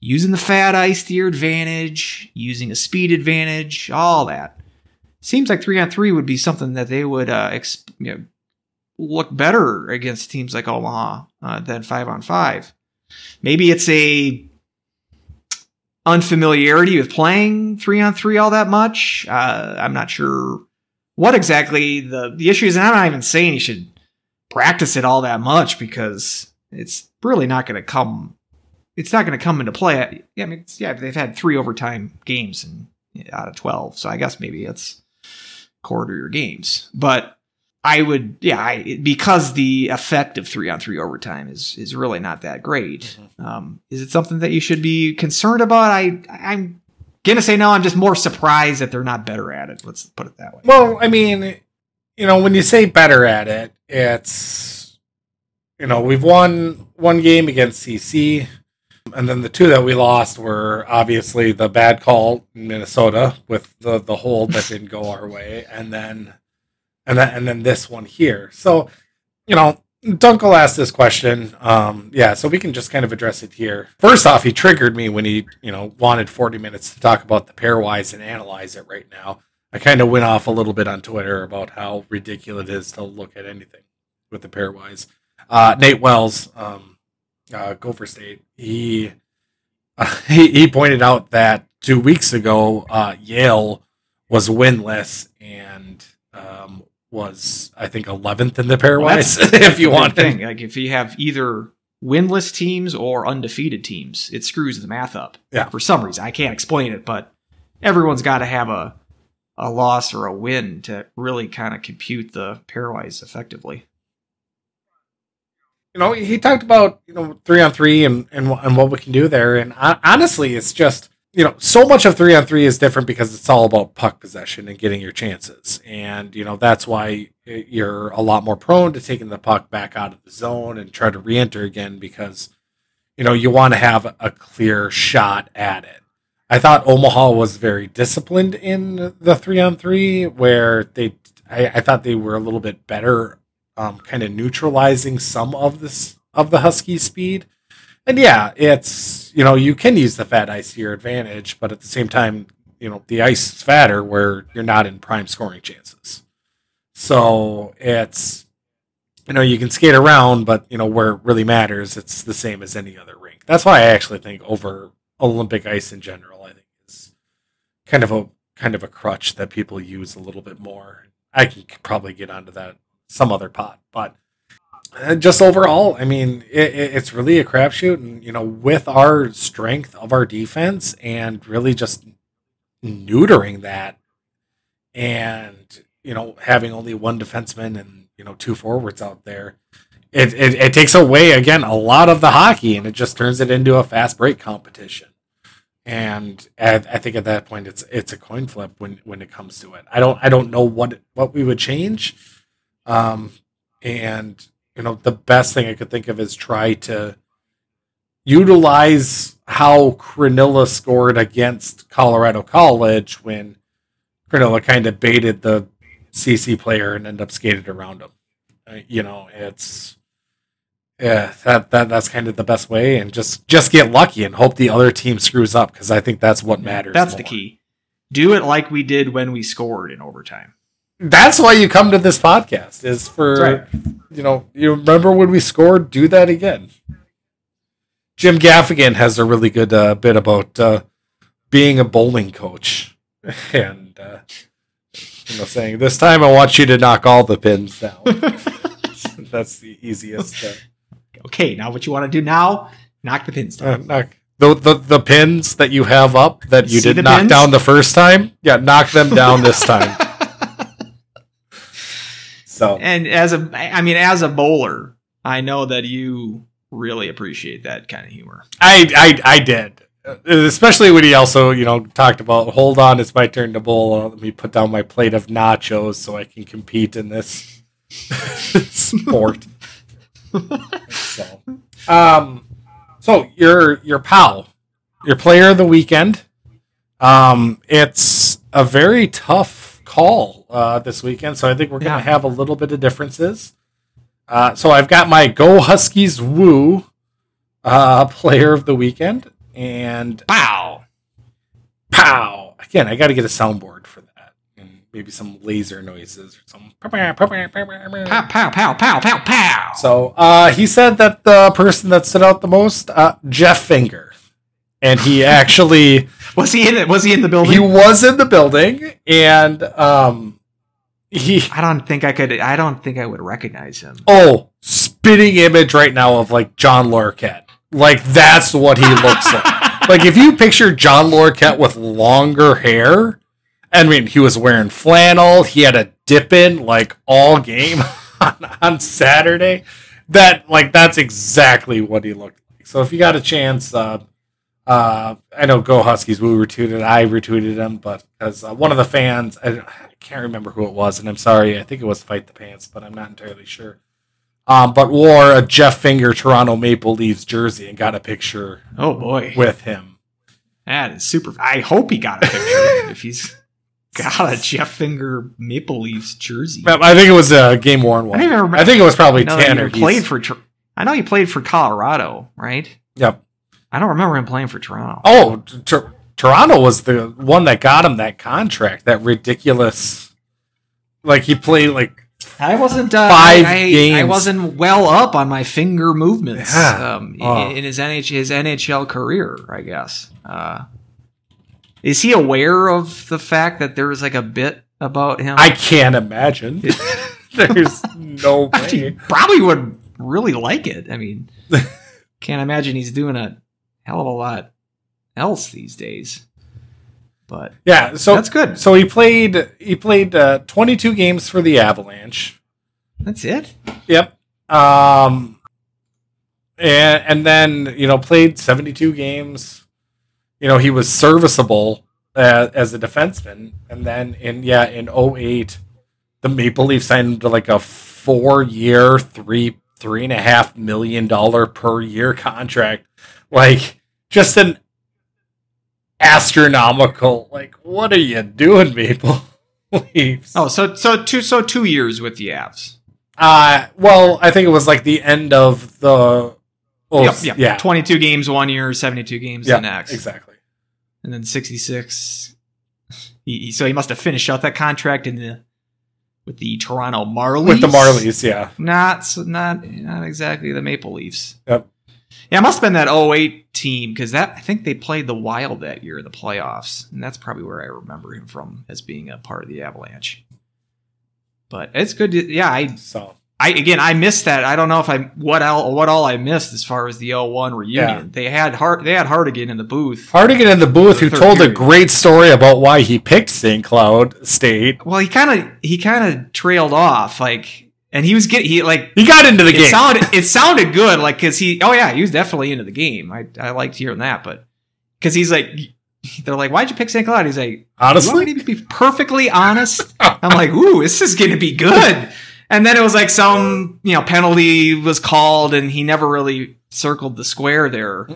Speaker 2: using the fat ice to your advantage, using a speed advantage, all that. Seems like three on three would be something that they would uh, ex- you know, look better against teams like Omaha uh, than five on five. Maybe it's a unfamiliarity with playing three on three all that much. Uh, I'm not sure what exactly the the issue is, and I'm not even saying you should practice it all that much because it's really not going to come. It's not going to come into play. Yeah, I mean, yeah, they've had three overtime games and out of twelve, so I guess maybe it's quarter your games, but. I would, yeah, I, because the effect of three on three overtime is is really not that great. Um, is it something that you should be concerned about? I I'm gonna say no. I'm just more surprised that they're not better at it. Let's put it that way.
Speaker 1: Well, I mean, you know, when you say better at it, it's you know, we've won one game against CC, and then the two that we lost were obviously the bad call in Minnesota with the the hold that didn't go our way, and then and then and then this one here. So, you know, Dunkel asked this question. Um, yeah, so we can just kind of address it here. First off, he triggered me when he, you know, wanted 40 minutes to talk about the pairwise and analyze it right now. I kind of went off a little bit on Twitter about how ridiculous it is to look at anything with the pairwise. Uh, Nate Wells, um, uh, Gopher State, he, uh, he he pointed out that two weeks ago, uh, Yale was winless and was I think 11th in the pairwise. if you want
Speaker 2: thing, like if you have either winless teams or undefeated teams, it screws the math up.
Speaker 1: Yeah.
Speaker 2: For some reason, I can't explain it, but everyone's got to have a a loss or a win to really kind of compute the pairwise effectively.
Speaker 1: You know, he talked about you know three on three and and, and what we can do there, and honestly, it's just you know, so much of three on three is different because it's all about puck possession and getting your chances. And, you know, that's why you're a lot more prone to taking the puck back out of the zone and try to re enter again because, you know, you want to have a clear shot at it. I thought Omaha was very disciplined in the three on three, where they, I, I thought they were a little bit better, um, kind of neutralizing some of this of the Husky speed. And yeah, it's you know you can use the fat ice to your advantage, but at the same time, you know the ice is fatter where you're not in prime scoring chances. So it's you know you can skate around, but you know where it really matters, it's the same as any other rink. That's why I actually think over Olympic ice in general, I think is kind of a kind of a crutch that people use a little bit more. I can probably get onto that some other pot, but just overall, I mean, it, it's really a crapshoot, and you know, with our strength of our defense and really just neutering that, and you know, having only one defenseman and you know two forwards out there, it, it, it takes away again a lot of the hockey, and it just turns it into a fast break competition. And at, I think at that point, it's it's a coin flip when when it comes to it. I don't I don't know what what we would change, um, and you know, the best thing I could think of is try to utilize how Krannila scored against Colorado College when Krannila kind of baited the CC player and ended up skated around him. Uh, you know, it's yeah, that that that's kind of the best way, and just just get lucky and hope the other team screws up because I think that's what matters.
Speaker 2: That's more. the key. Do it like we did when we scored in overtime
Speaker 1: that's why you come to this podcast is for right. you know you remember when we scored? Do that again. Jim gaffigan has a really good uh, bit about uh, being a bowling coach. And uh, you know saying this time i want you to knock all the pins down. That's the easiest uh,
Speaker 2: okay now what you want to do now knock the pins down.
Speaker 1: Uh, knock. The, the the pins that you have up that you didn't knock pins? down the first time? Yeah knock them down this time so
Speaker 2: and as a, I mean, as a bowler, I know that you really appreciate that kind of humor.
Speaker 1: I I, I did, especially when he also you know talked about hold on, it's my turn to bowl. Let me put down my plate of nachos so I can compete in this sport. so, um, so your your pal, your player of the weekend. Um, it's a very tough call uh, this weekend, so I think we're going to have a little bit of differences. Uh, so I've got my Go Huskies Woo uh, player of the weekend, and
Speaker 2: pow,
Speaker 1: pow. Again, I got to get a soundboard for that, and maybe some laser noises or some pow pow
Speaker 2: pow pow pow pow pow.
Speaker 1: So uh, he said that the person that stood out the most, uh, Jeff Finger, and he actually
Speaker 2: was he in it? Was he in the building?
Speaker 1: He was in the building, and um, he.
Speaker 2: I don't think I could. I don't think I would recognize him.
Speaker 1: Oh, spitting image right now of like John Larroquette. Like that's what he looks like. like if you picture John Larroquette with longer hair, I mean, he was wearing flannel. He had a dip in like all game on, on Saturday. That like that's exactly what he looked like. So if you got a chance, uh, uh, I know Go Huskies. We retweeted. I retweeted him, but because uh, one of the fans, I, I, can't remember who it was, and I'm sorry. I think it was Fight the Pants, but I'm not entirely sure. Um, but wore a Jeff Finger Toronto Maple Leafs jersey and got a picture.
Speaker 2: Oh boy,
Speaker 1: with him.
Speaker 2: That is super. I hope he got a picture if he's got a Jeff Finger Maple Leafs jersey.
Speaker 1: I think it was a game worn one. I, I, think it was probably Tanner.
Speaker 2: Played for. I know he played for Colorado, right?
Speaker 1: Yep.
Speaker 2: I don't remember him playing for Toronto.
Speaker 1: Oh, t- Toronto was the one that got him that contract, that ridiculous. Like he played like
Speaker 2: I wasn't uh, five I, games. I wasn't well up on my finger movements yeah. um, oh. in, in, his NH, his NHL career. I guess. Uh, is he aware of the fact that there was like a bit about him?
Speaker 1: I can't imagine. There's no way. He
Speaker 2: probably would really like it. I mean, can't imagine he's doing a hell of a lot else these days. But
Speaker 1: Yeah, so
Speaker 2: that's good.
Speaker 1: so he played he played uh, 22 games for the Avalanche.
Speaker 2: That's it.
Speaker 1: Yep. Um and and then, you know, played 72 games. You know, he was serviceable uh, as a defenseman and then in yeah, in 08 the Maple Leafs signed him to like a 4-year, 3 three and a half million dollar per year contract. Like just an astronomical like what are you doing, Maple Leafs?
Speaker 2: Oh, so so two so two years with the Avs.
Speaker 1: Uh, well, I think it was like the end of the. Oh,
Speaker 2: yep, yep.
Speaker 1: yeah,
Speaker 2: 22 games one year, 72 games
Speaker 1: yeah,
Speaker 2: the next.
Speaker 1: exactly.
Speaker 2: And then 66. He, he- so he must have finished out that contract in the with the Toronto Marlies.
Speaker 1: With the Marlies, yeah,
Speaker 2: Not so- not not exactly the Maple Leafs.
Speaker 1: Yep.
Speaker 2: Yeah, it must have been that 08 team because that I think they played the Wild that year in the playoffs, and that's probably where I remember him from as being a part of the Avalanche. But it's good. To, yeah, I
Speaker 1: so
Speaker 2: I again I missed that. I don't know if I what all what all I missed as far as the 01 reunion.
Speaker 1: Yeah.
Speaker 2: They had Hart they had Hartigan in the booth.
Speaker 1: Hartigan in the booth, who told a great story about why he picked St. Cloud State.
Speaker 2: Well, he kind of he kind of trailed off like, and he was getting he like
Speaker 1: He got into the
Speaker 2: it
Speaker 1: game.
Speaker 2: sounded it sounded good like because he oh yeah he was definitely into the game. I I liked hearing that, but because he's like they're like why'd you pick St. Cloud? He's like You want
Speaker 1: Honestly,
Speaker 2: to be perfectly honest? I'm like, ooh, this is going to be good. And then it was like some, you know, penalty was called and he never really circled the square there.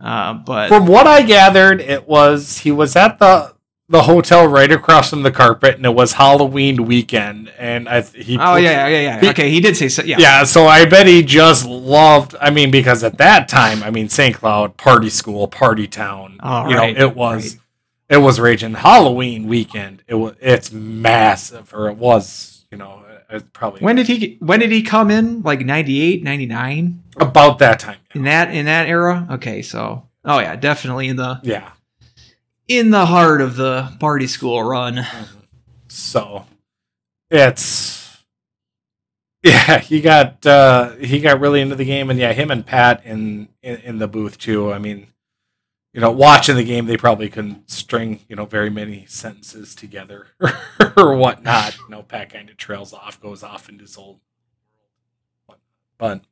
Speaker 2: Uh, but
Speaker 1: from what I gathered, it was he was at the the hotel right across from the carpet, and it was Halloween weekend, and I he
Speaker 2: oh yeah, yeah, yeah.
Speaker 1: He-
Speaker 2: okay, he did say so. Yeah,
Speaker 1: Yeah, so I bet he just loved. I mean, because at that time, I mean, St. Cloud party school, party town.
Speaker 2: Oh,
Speaker 1: you
Speaker 2: right,
Speaker 1: know, it was
Speaker 2: right.
Speaker 1: it was raging. Halloween weekend. It was it's massive, or it was. You know, it's probably
Speaker 2: When did he when did he come in? Like 98, 99?
Speaker 1: about that time.
Speaker 2: In that in that era? Okay, so oh yeah, definitely in the
Speaker 1: Yeah.
Speaker 2: In the heart of the party school run.
Speaker 1: So it's yeah, he got uh he got really into the game and yeah, him and Pat in in, in the booth too. I mean, you know, watching the game they probably couldn't string, you know, very many sentences together or whatnot. You know, Pat kind of trails off, goes off into his old but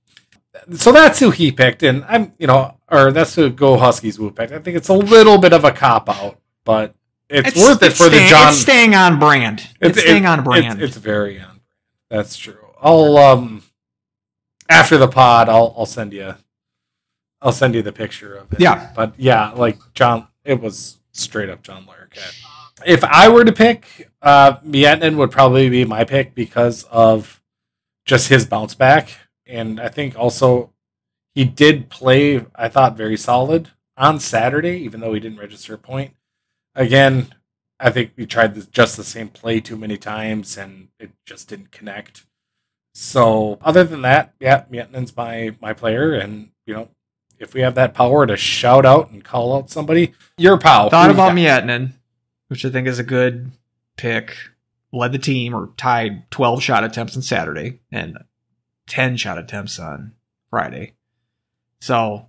Speaker 1: so that's who he picked, and I'm, you know, or that's who Go Huskies who picked. I think it's a little bit of a cop out, but it's, worth it
Speaker 2: it's
Speaker 1: for the
Speaker 2: staying-
Speaker 1: John.
Speaker 2: It's staying on brand. It's, staying on brand.
Speaker 1: It's, it's very on. That's true. I'll um after the pod, I'll I'll send you. I'll send you the picture of it.
Speaker 2: Yeah.
Speaker 1: but yeah, like John, it was straight up John Larroquette. If I were to pick, uh, Miettinen would probably be my pick because of just his bounce back, and I think also he did play. I thought very solid on Saturday, even though he didn't register a point. Again, I think we tried this, just the same play too many times, and it just didn't connect. So, other than that, yeah, Miettinen's my my player, and you know, if we have that power to shout out and call out somebody, your pal.
Speaker 2: Thought about
Speaker 1: got?
Speaker 2: Miettinen, which I think is a good pick. Led the team or tied 12 shot attempts on Saturday and 10 shot attempts on Friday. So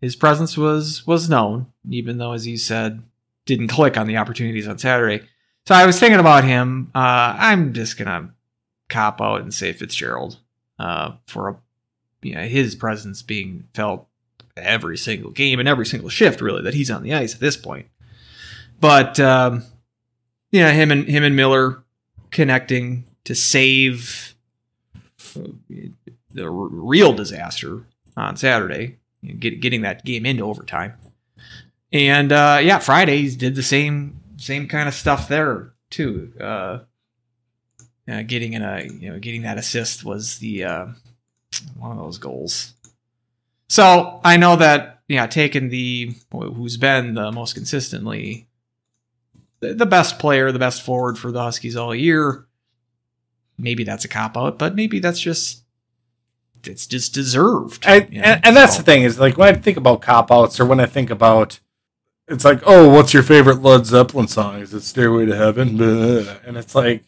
Speaker 2: his presence was was known, even though, as you said, didn't click on the opportunities on Saturday. So I was thinking about him. Uh, I'm just gonna cop out and say Fitzgerald uh, for a, you know, his presence being felt every single game and every single shift, really, that he's on the ice at this point. But um, yeah, him and him and Miller connecting to save the real disaster on Saturday, you know, get, getting that game into overtime. And uh, yeah, Fridays did the same same kind of stuff there too. Uh, uh, getting in a you know getting that assist was the uh, one of those goals. So I know that yeah, taking the who's been the most consistently the best player, the best forward for the Huskies all year. Maybe that's a cop out, but maybe that's just it's just deserved.
Speaker 1: I,
Speaker 2: you know?
Speaker 1: and, and that's
Speaker 2: So-
Speaker 1: the thing is like when I think about cop outs or when I think about it's like, oh, what's your favorite Led Zeppelin song? Is it Stairway to Heaven? Blah. And it's like,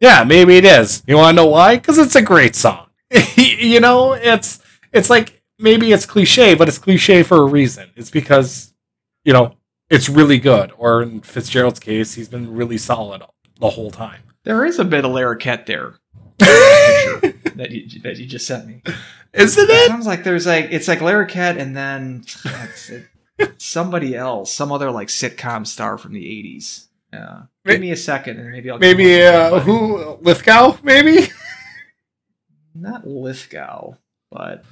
Speaker 1: yeah, maybe it is. You want to know why? Because it's a great song. you know, it's it's like maybe it's cliche, but it's cliche for a reason. It's because you know it's really good. Or in Fitzgerald's case, he's been really solid the whole time.
Speaker 2: There is a bit of Larroquette there. that you that you just sent me.
Speaker 1: Isn't
Speaker 2: It
Speaker 1: it?
Speaker 2: sounds like there's like it's like Larroquette and then it's, it, somebody else, some other like sitcom star from the '80s. Yeah, give me a second and maybe I'll
Speaker 1: Maybe uh, who Lithgow? Maybe.
Speaker 2: not Lithgow, but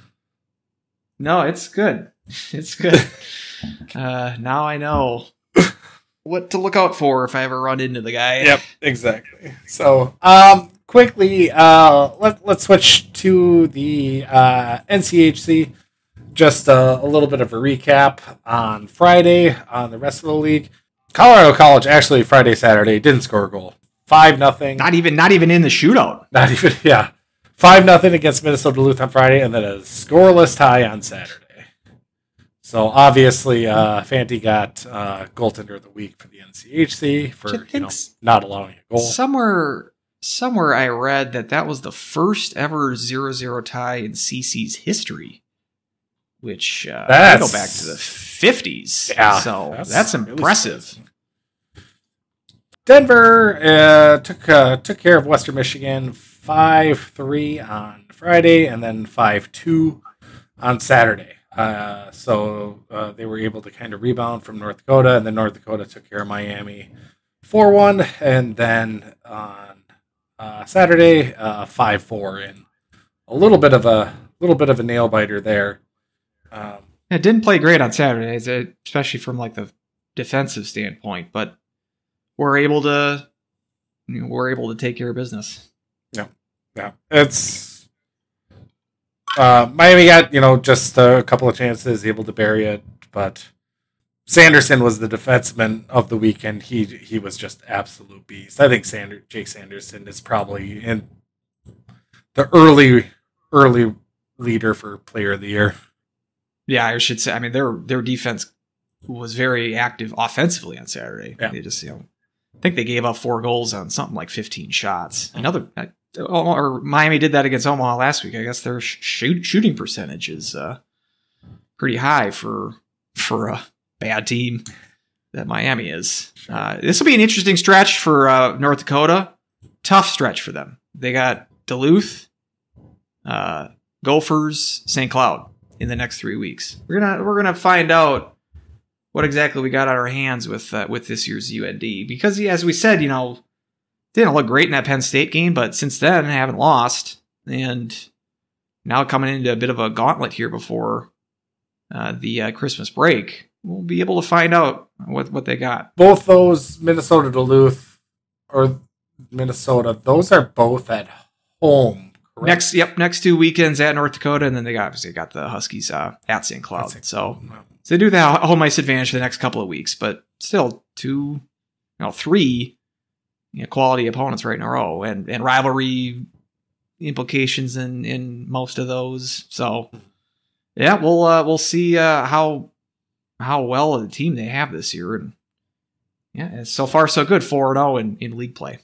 Speaker 2: no, it's good. It's good. uh, now I know what to look out for if I ever run into the guy.
Speaker 1: Yep, exactly. So, um, quickly, uh, let let's switch to the uh, NCHC. Just uh, a little bit of a recap on Friday on the rest of the league. Colorado College actually Friday Saturday didn't score a goal. Five nothing.
Speaker 2: Not even not even in the shootout.
Speaker 1: Not even yeah. Five nothing against Minnesota Duluth on Friday, and then a scoreless tie on Saturday. So obviously, uh, Fanti got uh, goaltender of the week for the NCHC for you know, not allowing a goal.
Speaker 2: Somewhere somewhere I read that that was the first ever 0-0 tie in CC's history, which uh, I go back to the 50s.
Speaker 1: Yeah,
Speaker 2: so
Speaker 1: that's
Speaker 2: that's, impressive.
Speaker 1: Denver uh, took uh, took care of Western Michigan five three on Friday, and then five two on Saturday. Uh, so uh, they were able to kind of rebound from North Dakota, and then North Dakota took care of Miami four one, and then on uh, Saturday five four in a little bit of a little bit of a nail biter there. Um,
Speaker 2: It didn't play great on Saturdays, uh, especially from like the defensive standpoint, but we're able to you know, we're able to take care of business.
Speaker 1: Yeah, yeah, it's uh, Miami got you know just a couple of chances, able to bury it, but Sanderson was the defenseman of the weekend. He he was just absolute beast. I think Sander, Jake Sanderson is probably in the early early leader for player of the year.
Speaker 2: Yeah, I should say. I mean, their their defense was very active offensively on Saturday.
Speaker 1: Yeah.
Speaker 2: They just you know, I think they gave up four goals on something like 15 shots. Another uh, or Miami did that against Omaha last week. I guess their shoot, shooting percentage is uh, pretty high for for a bad team that Miami is. Uh, this will be an interesting stretch for uh, North Dakota. Tough stretch for them. They got Duluth, uh, Gophers, St. Cloud in the next three weeks. We're gonna we're gonna find out what exactly we got on our hands with uh, with this year's UND because as we said, you know, didn't look great in that Penn State game, but since then haven't lost, and now coming into a bit of a gauntlet here before uh, the uh, Christmas break, we'll be able to find out what what they got.
Speaker 1: Both those Minnesota Duluth or Minnesota, those are both at home. Correct?
Speaker 2: Next, yep, next two weekends at North Dakota, and then they got, obviously got the Huskies uh, at St. Cloud.
Speaker 1: That's-
Speaker 2: So So they do that home ice advantage for the next couple of weeks, but still two, you know, three you know, quality opponents right in a row, and and rivalry implications in in most of those. So yeah, we'll uh, we'll see uh, how how well of the team they have this year, and yeah, so far so good, four zero in in league play.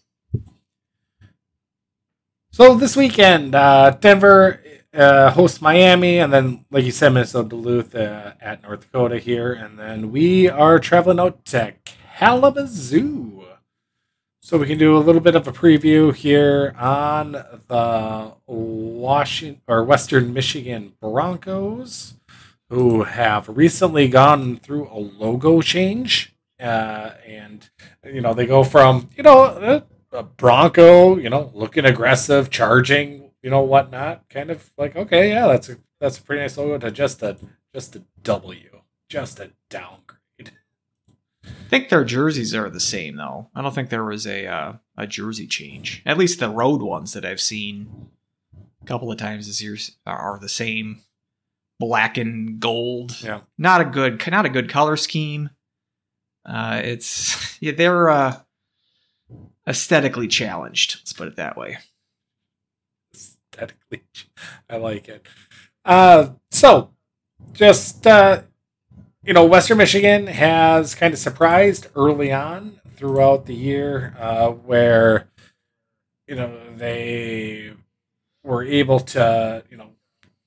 Speaker 1: So this weekend, uh, Denver uh, hosts Miami, and then, like you said, Minnesota Duluth uh, at North Dakota here, and then we are traveling out to Kalamazoo. So we can do a little bit of a preview here on the Washington or Western Michigan Broncos, who have recently gone through a logo change, uh, and you know they go from you know. Uh, a Bronco, you know, looking aggressive, charging, you know, whatnot. Kind of like, okay, yeah, that's a that's a pretty nice logo. To just a just a W, just a downgrade.
Speaker 2: I think their jerseys are the same though. I don't think there was a uh, a jersey change. At least the road ones that I've seen a couple of times this year are the same, black and gold.
Speaker 1: Yeah.
Speaker 2: Not a good, not a good color scheme. Uh, it's yeah, they're uh, aesthetically challenged. Let's put it that way.
Speaker 1: Aesthetically, I like it. Uh, so just uh, you know, Western Michigan has kind of surprised early on throughout the year, uh, where you know they were able to you know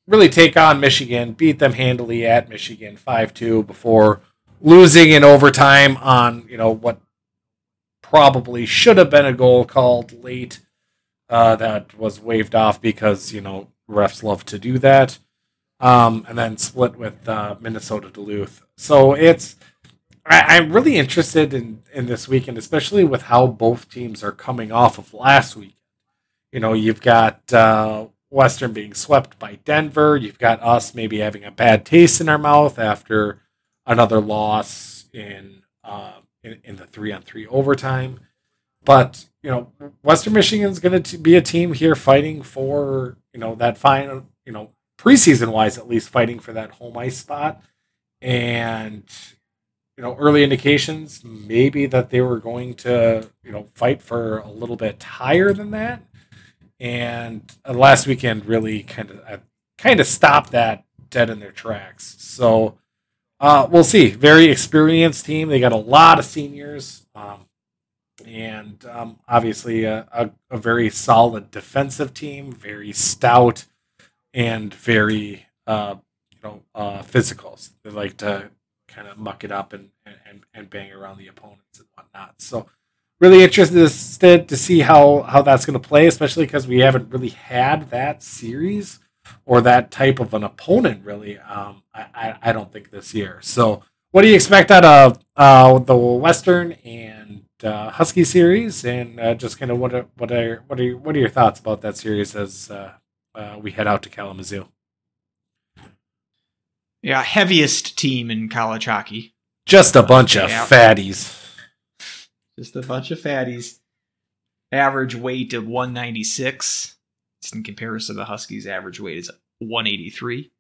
Speaker 1: really take on Michigan, beat them handily at Michigan five two before losing in overtime on you know what probably should have been a goal called late uh, that was waved off because you know refs love to do that, um, and then split with uh, Minnesota Duluth. So it's I, am really interested in in this weekend, especially with how both teams are coming off of last week. You know, you've got uh, Western being swept by Denver. You've got us maybe having a bad taste in our mouth after another loss in uh, in, in the three on three overtime. But you know, Western Michigan's going to be a team here fighting for you know that final you know preseason wise at least fighting for that home ice spot, and you know early indications maybe that they were going to you know fight for a little bit higher than that, and uh, last weekend really kind of uh, kind of stopped that dead in their tracks. So uh, we'll see. Very experienced team. They got a lot of seniors, um, and um, obviously a, a, a, very solid defensive team. Very stout and very uh, you know uh, physicals. They like to kind of muck it up and, and and bang around the opponents and whatnot. So really interested to see how how that's going to play, especially because we haven't really had that series or that type of an opponent really. Um, I, I, I don't think this year. So what do you expect out of uh, the Western and uh, Husky series, and uh, just kind of what are, what are what are what are your thoughts about that series as uh, we head out to Kalamazoo?
Speaker 2: Yeah, heaviest team in college hockey.
Speaker 1: Just a bunch of yeah. fatties.
Speaker 2: Just a bunch of fatties. Average weight of 196 in comparison, the Huskies' average weight is 183.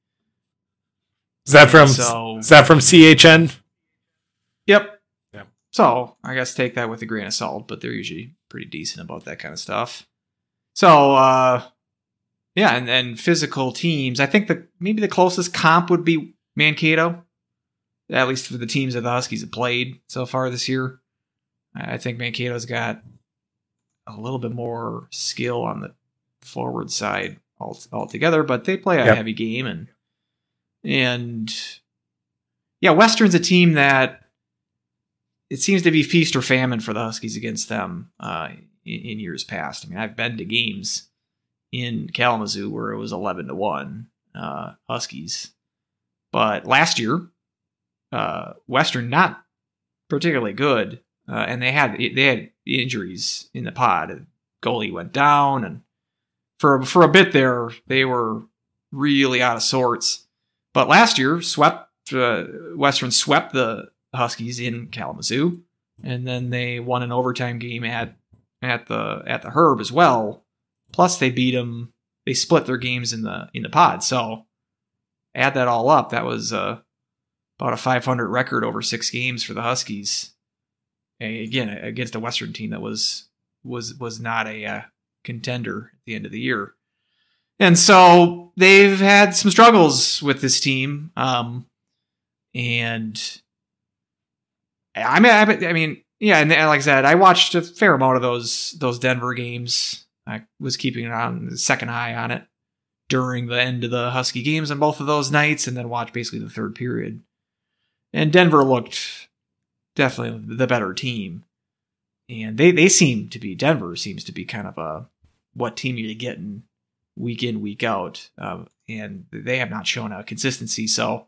Speaker 1: Is that from so, is that from CHN?
Speaker 2: Yep. Yeah. So I guess take that with a grain of salt, but they're usually pretty decent about that kind of stuff. So uh yeah, and then physical teams. I think the maybe the closest comp would be Mankato, at least for the teams that the Huskies have played so far this year. I think Mankato's got a little bit more skill on the forward side altogether, but they play a yep. heavy game and and yeah, Western's a team that it seems to be feast or famine for the Huskies against them uh, in, in, years past. I mean, I've been to games in Kalamazoo where it was eleven to one uh, Huskies, but last year uh, Western not particularly good, uh, and they had they had injuries in the pod. Goalie went down, and for for a bit there, they were really out of sorts. But last year, swept uh, Western swept the Huskies in Kalamazoo, and then they won an overtime game at at the at the Herb as well. Plus, they beat them. They split their games in the in the pod. So add that all up, that was uh, about a 500 record over six games for the Huskies. And again, against a Western team that was was was not a uh, contender at the end of the year. And so they've had some struggles with this team. Um, and I mean, I, mean, yeah, and like I said, I watched a fair amount of those those Denver games. I was keeping on the second eye on it during the end of the Husky games on both of those nights, and then watched basically the third period. And Denver looked definitely the better team, and they they seem to be Denver seems to be kind of a what team you're getting week in week out, uh, and they have not shown a consistency. So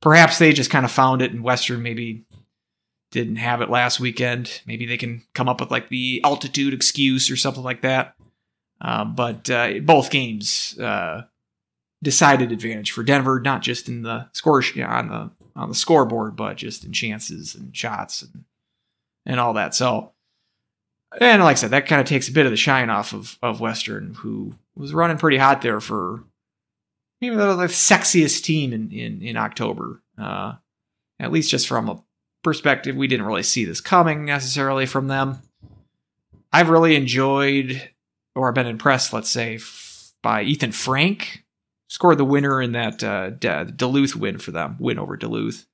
Speaker 2: perhaps they just kind of found it, and Western maybe didn't have it last weekend. Maybe they can come up with like the altitude excuse or something like that. Um, but uh, both games uh, decided advantage for Denver, not just in the score on the on the scoreboard, but just in chances and shots and and all that. So and like I said, that kind of takes a bit of the shine off of of Western, who was running pretty hot there for maybe the, the sexiest team in in, in October. Uh, at least just from a perspective, we didn't really see this coming necessarily from them. I've really enjoyed or I've been impressed, let's say, f- by Ethan Frank. Scored the winner in that uh, Duluth win for them, win over Duluth.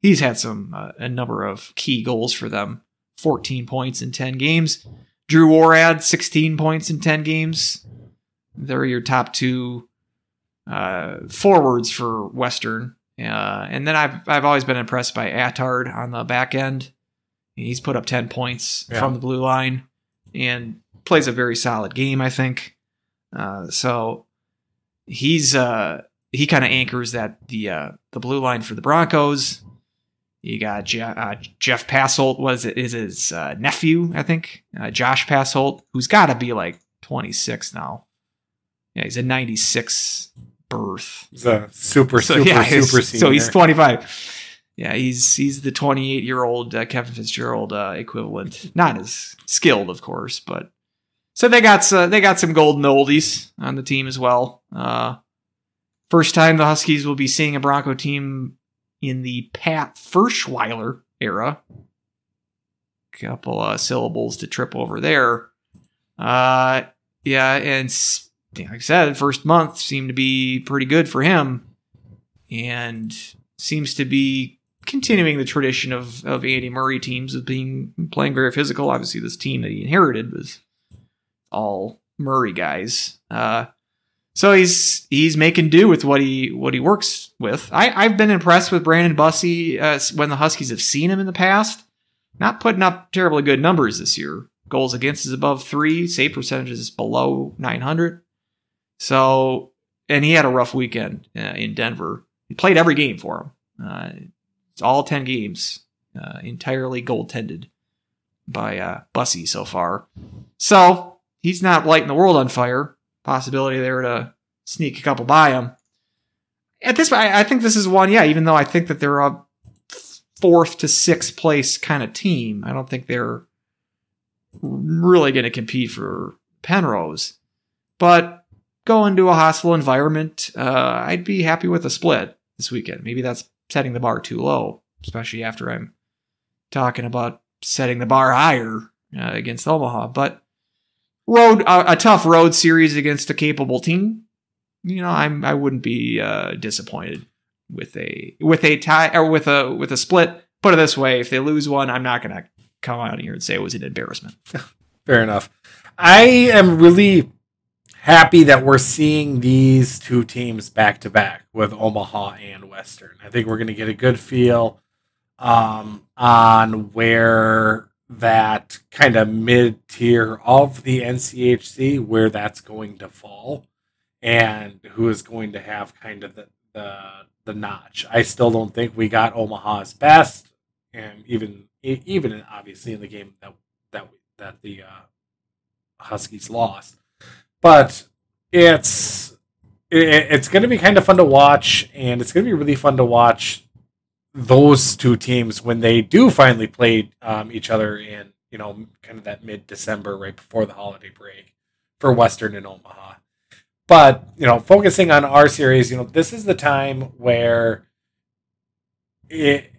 Speaker 2: He's had some uh, a number of key goals for them 14 points in 10 games. Drew Worrad, 16 points in 10 games. They're your top two uh, forwards for Western. Uh, and then I've I've always been impressed by Attard on the back end. He's put up ten points
Speaker 1: Yeah.
Speaker 2: from the blue line and plays a very solid game. I think. Uh, so he's uh, he kind of anchors that the uh, the blue line for the Broncos. You got Je- uh, Jeff Passolt was it is his uh, nephew, I think, uh, Josh Passolt, who's got to be like 26 now. Yeah, he's a 96 birth.
Speaker 1: He's a super,
Speaker 2: So
Speaker 1: super,
Speaker 2: yeah,
Speaker 1: super senior.
Speaker 2: so he's 25. Yeah, he's he's the 28 year old uh, Kevin Fitzgerald uh, equivalent. Not as skilled, of course, but so they got uh, they got some golden oldies on the team as well. Uh, first time the Huskies will be seeing a Bronco team in the Pat Ferschweiler era. Couple uh, syllables to trip over there. Uh, yeah, and like I said, first month seemed to be pretty good for him, and seems to be continuing the tradition of of Andy Murray teams of being playing very physical. Obviously, this team that he inherited was all Murray guys. Uh, so he's he's making do with what he what he works with. I, I've been impressed with Brandon Bussi uh, when the Huskies have seen him in the past. Not putting up terribly good numbers this year. Goals against is above three. Save percentage is below 900. So, and he had a rough weekend uh, in Denver. He played every game for him. Uh, it's all 10 games, uh, entirely goaltended by uh, Bussi so far. So, he's not lighting the world on fire. Possibility there to sneak a couple by him. At this point, I think this is one, yeah, even though I think that they're a fourth to sixth place kind of team, I don't think they're really going to compete for Penrose. But going to a hostile environment, uh, I'd be happy with a split this weekend. Maybe that's setting the bar too low, especially after I'm talking about setting the bar higher uh, against Omaha. But road a, a tough road series against a capable team. You know, I'm I wouldn't be uh, disappointed with a with a tie or with a with a split. Put it this way: if they lose one, I'm not going to come out here and say it was an embarrassment.
Speaker 1: Fair enough. I am really happy that we're seeing these two teams back to back with Omaha and Western. I think we're going to get a good feel um, on where that kind of mid tier of the NCHC, where that's going to fall, and who is going to have kind of the, the the notch. I still don't think we got Omaha's best, and even even obviously in the game that that that the uh, Huskies lost, but it's it, it's going to be kind of fun to watch, and it's going to be really fun to watch those two teams when they do finally play um, each other in you know kind of that mid December right before the holiday break for Western and Omaha. But you know, focusing on our series, you know, this is the time where it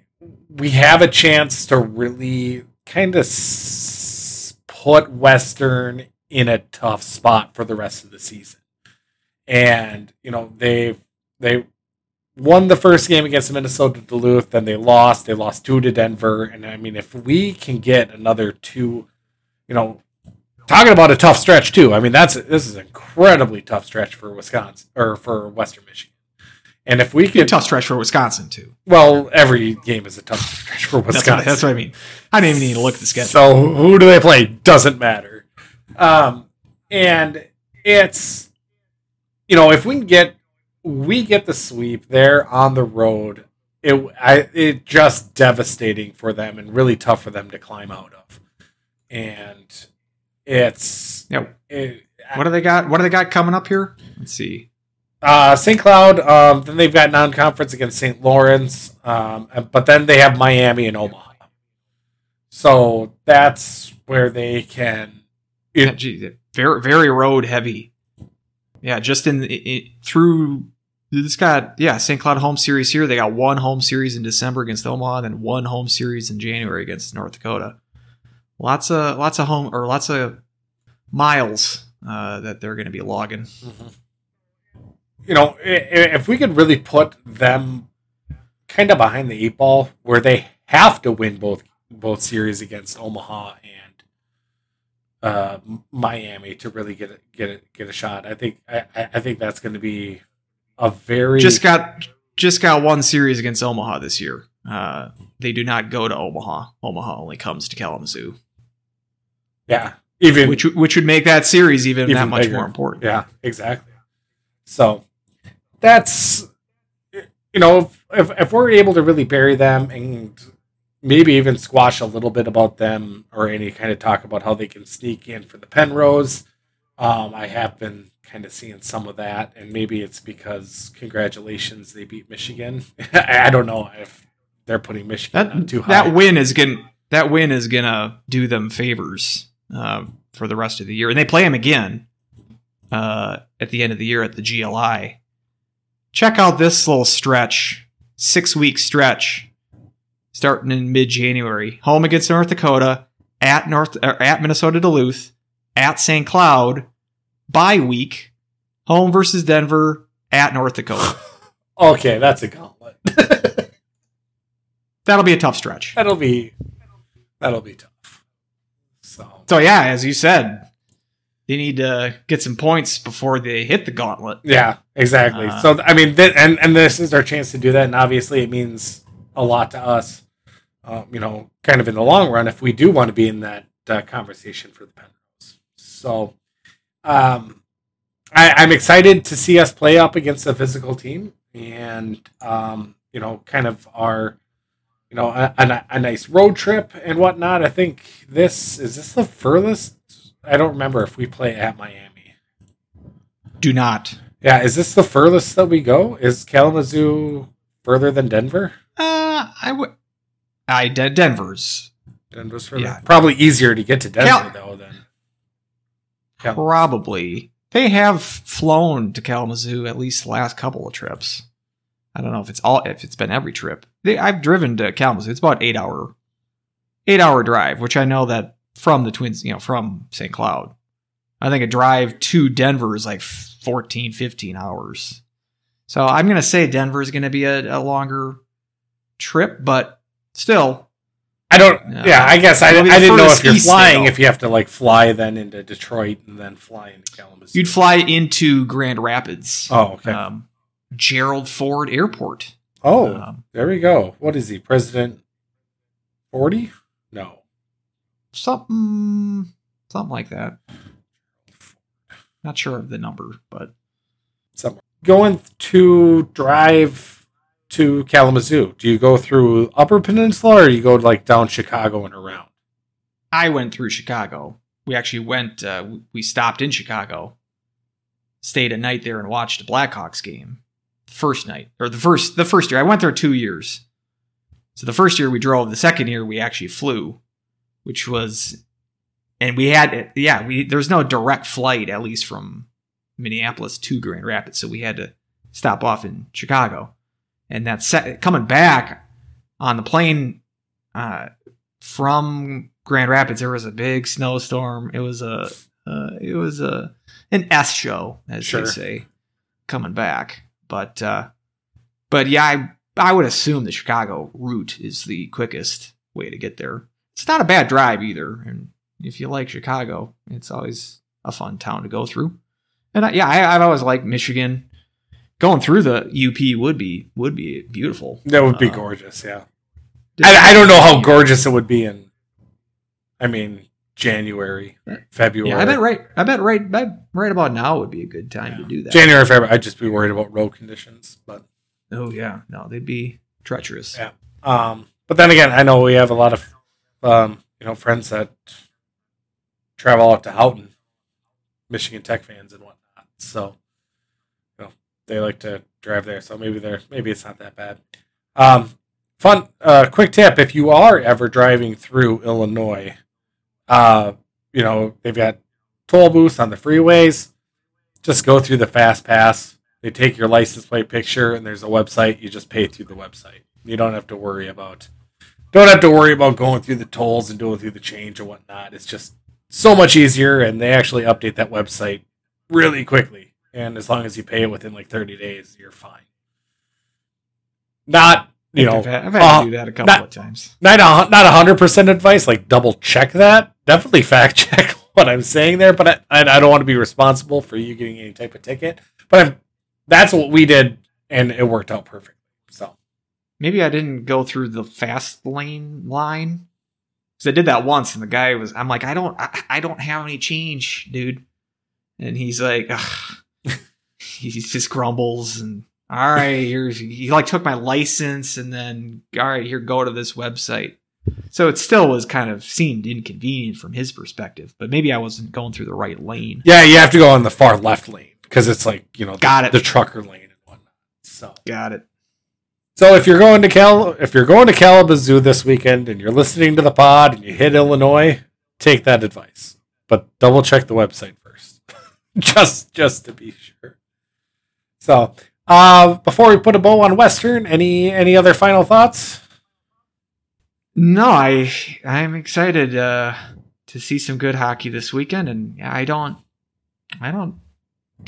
Speaker 1: we have a chance to really kind of s- put Western in a tough spot for the rest of the season. And you know they they won the first game against Minnesota Duluth, then they lost. They lost two to Denver, and I mean if we can get another two, you know, talking about a tough stretch too. I mean that's this is an incredibly tough stretch for Wisconsin or for Western Michigan. And if we
Speaker 2: a tough stretch for Wisconsin too.
Speaker 1: well, every game is a tough stretch for
Speaker 2: That's
Speaker 1: Wisconsin.
Speaker 2: what, that's what I mean. I didn't even need to look at the schedule.
Speaker 1: So who do they play? Doesn't matter. Um, and it's you know if we can get we get the sweep there on the road, it I it just devastating for them and really tough for them to climb out of. And it's
Speaker 2: Yeah.
Speaker 1: it,
Speaker 2: What do they got? What do they got coming up here? Let's see.
Speaker 1: uh, St. Cloud. Um, then they've got non-conference against St. Lawrence. Um, but then they have Miami and Omaha. So that's where they can.
Speaker 2: Yeah, gee, very very road heavy. Yeah, just in it, it, through this got yeah St. Cloud home series here. They got one home series in December against Omaha, then one home series in January against North Dakota. Lots of lots of home or lots of miles uh, that they're going to be logging.
Speaker 1: you know, if we could really put them kind of behind the eight ball, where they have to win both both series against Omaha and uh, Miami to really get a, get a, get a shot, I think I- I think that's going to be a very
Speaker 2: Just got just got one series against Omaha this year. Uh, they do not go to Omaha. Omaha only comes to Kalamazoo,
Speaker 1: Yeah, even
Speaker 2: which which would make that series even,
Speaker 1: Even
Speaker 2: that much
Speaker 1: bigger.
Speaker 2: more important.
Speaker 1: Yeah, exactly. So that's you know if, if we're able to really bury them and maybe even squash a little bit about them or any kind of talk about how they can sneak in for the Penrose. Um, I have been kind of seeing some of that, and maybe it's because congratulations they beat Michigan. I don't know if they're putting Michigan
Speaker 2: That
Speaker 1: too high.
Speaker 2: that win is gonna that win is gonna do them favors uh, for the rest of the year, and they play them again uh, at the end of the year at the GLI. Check out this little stretch, six week stretch, starting in mid January. Home against North Dakota, at North or at Minnesota Duluth, at St. Cloud, bye week, home versus Denver, at North Dakota.
Speaker 1: okay, that's a gauntlet.
Speaker 2: That'll be a tough stretch.
Speaker 1: that'll be that'll be tough. So
Speaker 2: So yeah, as you said, they need to get some points before they hit the gauntlet.
Speaker 1: Yeah, exactly.
Speaker 2: Uh,
Speaker 1: so I mean, th- and and this is our chance to do that, and obviously it means a lot to us. Um, you know, kind of in the long run, if we do want to be in that uh, conversation for the Penrose. So, um, I, I'm excited to see us play up against a physical team, and um, you know, kind of our, you know, a, a, a nice road trip and whatnot. I think this is this the furthest. I don't remember if we play at Miami.
Speaker 2: Do not.
Speaker 1: Yeah, is this the furthest that we go? Is Kalamazoo further than Denver?
Speaker 2: Uh, I would. I De- Denver's
Speaker 1: Denver's further.
Speaker 2: Yeah.
Speaker 1: Probably easier to get to Denver
Speaker 2: Cal-
Speaker 1: though than.
Speaker 2: Probably. They have flown to Kalamazoo at least the last couple of trips. I don't know if it's all if it's been every trip. They, I've driven to Kalamazoo. It's about eight hour, eight hour drive, which I know that from the Twins, you know, from St. Cloud. I think a drive to Denver is like 14, 15 hours. So I'm going to say Denver is going to be a, a longer trip, but still,
Speaker 1: I don't.
Speaker 2: Yeah.
Speaker 1: Yeah, I guess I,
Speaker 2: It'll
Speaker 1: I didn't know if you're flying if you have to like fly then into Detroit and then fly into Kalamazoo.
Speaker 2: you'd fly into Grand Rapids,
Speaker 1: Oh, okay.
Speaker 2: um, Gerald Ford Airport.
Speaker 1: oh,
Speaker 2: Um,
Speaker 1: there we go. What is he, President? Forty? No.
Speaker 2: something, something like that. Not sure of the number, but
Speaker 1: Somewhere. Going to drive to Kalamazoo. Do you go through Upper Peninsula or do you go like down Chicago and around?
Speaker 2: I went through Chicago. We actually went. Uh, we stopped in Chicago, stayed a night there, and watched a Blackhawks game. First night, or the first the first year. I went there two years. So the first year we drove. The second year we actually flew, which was, and we had yeah we there's no direct flight at least from Minneapolis to Grand Rapids, so we had to stop off in Chicago, and that set, coming back on the plane uh, from Grand Rapids, there was a big snowstorm. It was a uh, it was a an S show, as
Speaker 1: Sure.
Speaker 2: they say, coming back. But uh, but yeah, I I would assume the Chicago route is the quickest way to get there. It's not a bad drive either, and if you like Chicago, it's always a fun town to go through. And I, yeah, I, I've always liked Michigan. Going through the UP would be would be beautiful.
Speaker 1: That would be
Speaker 2: Uh,
Speaker 1: gorgeous, yeah. I, I don't know how gorgeous it would be in, I mean, January, February.
Speaker 2: Yeah, I bet right. I bet right. right about now would be a good time to do that.
Speaker 1: January, February. I'd just be worried about road conditions, but
Speaker 2: oh yeah, no, they'd be treacherous.
Speaker 1: Yeah. um, but then again, I know we have a lot of, um, you know, friends that travel out to Houghton, Michigan Tech fans and whatnot. So, they like to drive there. So maybe they're maybe it's not that bad. Um, fun, uh, quick tip: if you are ever driving through Illinois, uh, you know they've got toll booths on the freeways. Just go through the fast pass. They take your license plate picture, and there's a website. You just pay through the website. You don't have to worry about don't have to worry about going through the tolls and doing through the change and whatnot. It's just so much easier, and they actually update that website really quickly. And as long as you pay it within like 30 days, you're fine. Not you know
Speaker 2: I've had, I've had
Speaker 1: uh,
Speaker 2: to do that a couple
Speaker 1: not-
Speaker 2: of times.
Speaker 1: not a, not hundred percent advice. Like double check that. Definitely fact check what I'm saying there. But I, I, I don't want to be responsible for you getting any type of ticket. But I'm, that's what we did, and it worked out perfectly. So
Speaker 2: Maybe I didn't go through the fast lane line because I did that once, and the guy was. I'm like, I don't, I, I don't have any change, dude. And he's like, Ugh. He just grumbles and all right, here's he like took my license and then all right, here go to this website. So it still was kind of seemed inconvenient from his perspective, but maybe I wasn't going through the right lane.
Speaker 1: yeah, you have to go on the far left lane because it's like you know
Speaker 2: Got
Speaker 1: the,
Speaker 2: it.
Speaker 1: the trucker lane and whatnot. So
Speaker 2: Got it.
Speaker 1: so if you're going to Cal if you're going to Kalamazoo this weekend and you're listening to the pod and you hit Illinois, take that advice, but double check the website first, just just to be sure. So uh, before we put a bow on Western, any any other final thoughts?
Speaker 2: No, I I'm excited uh, to see some good hockey this weekend, and I don't I don't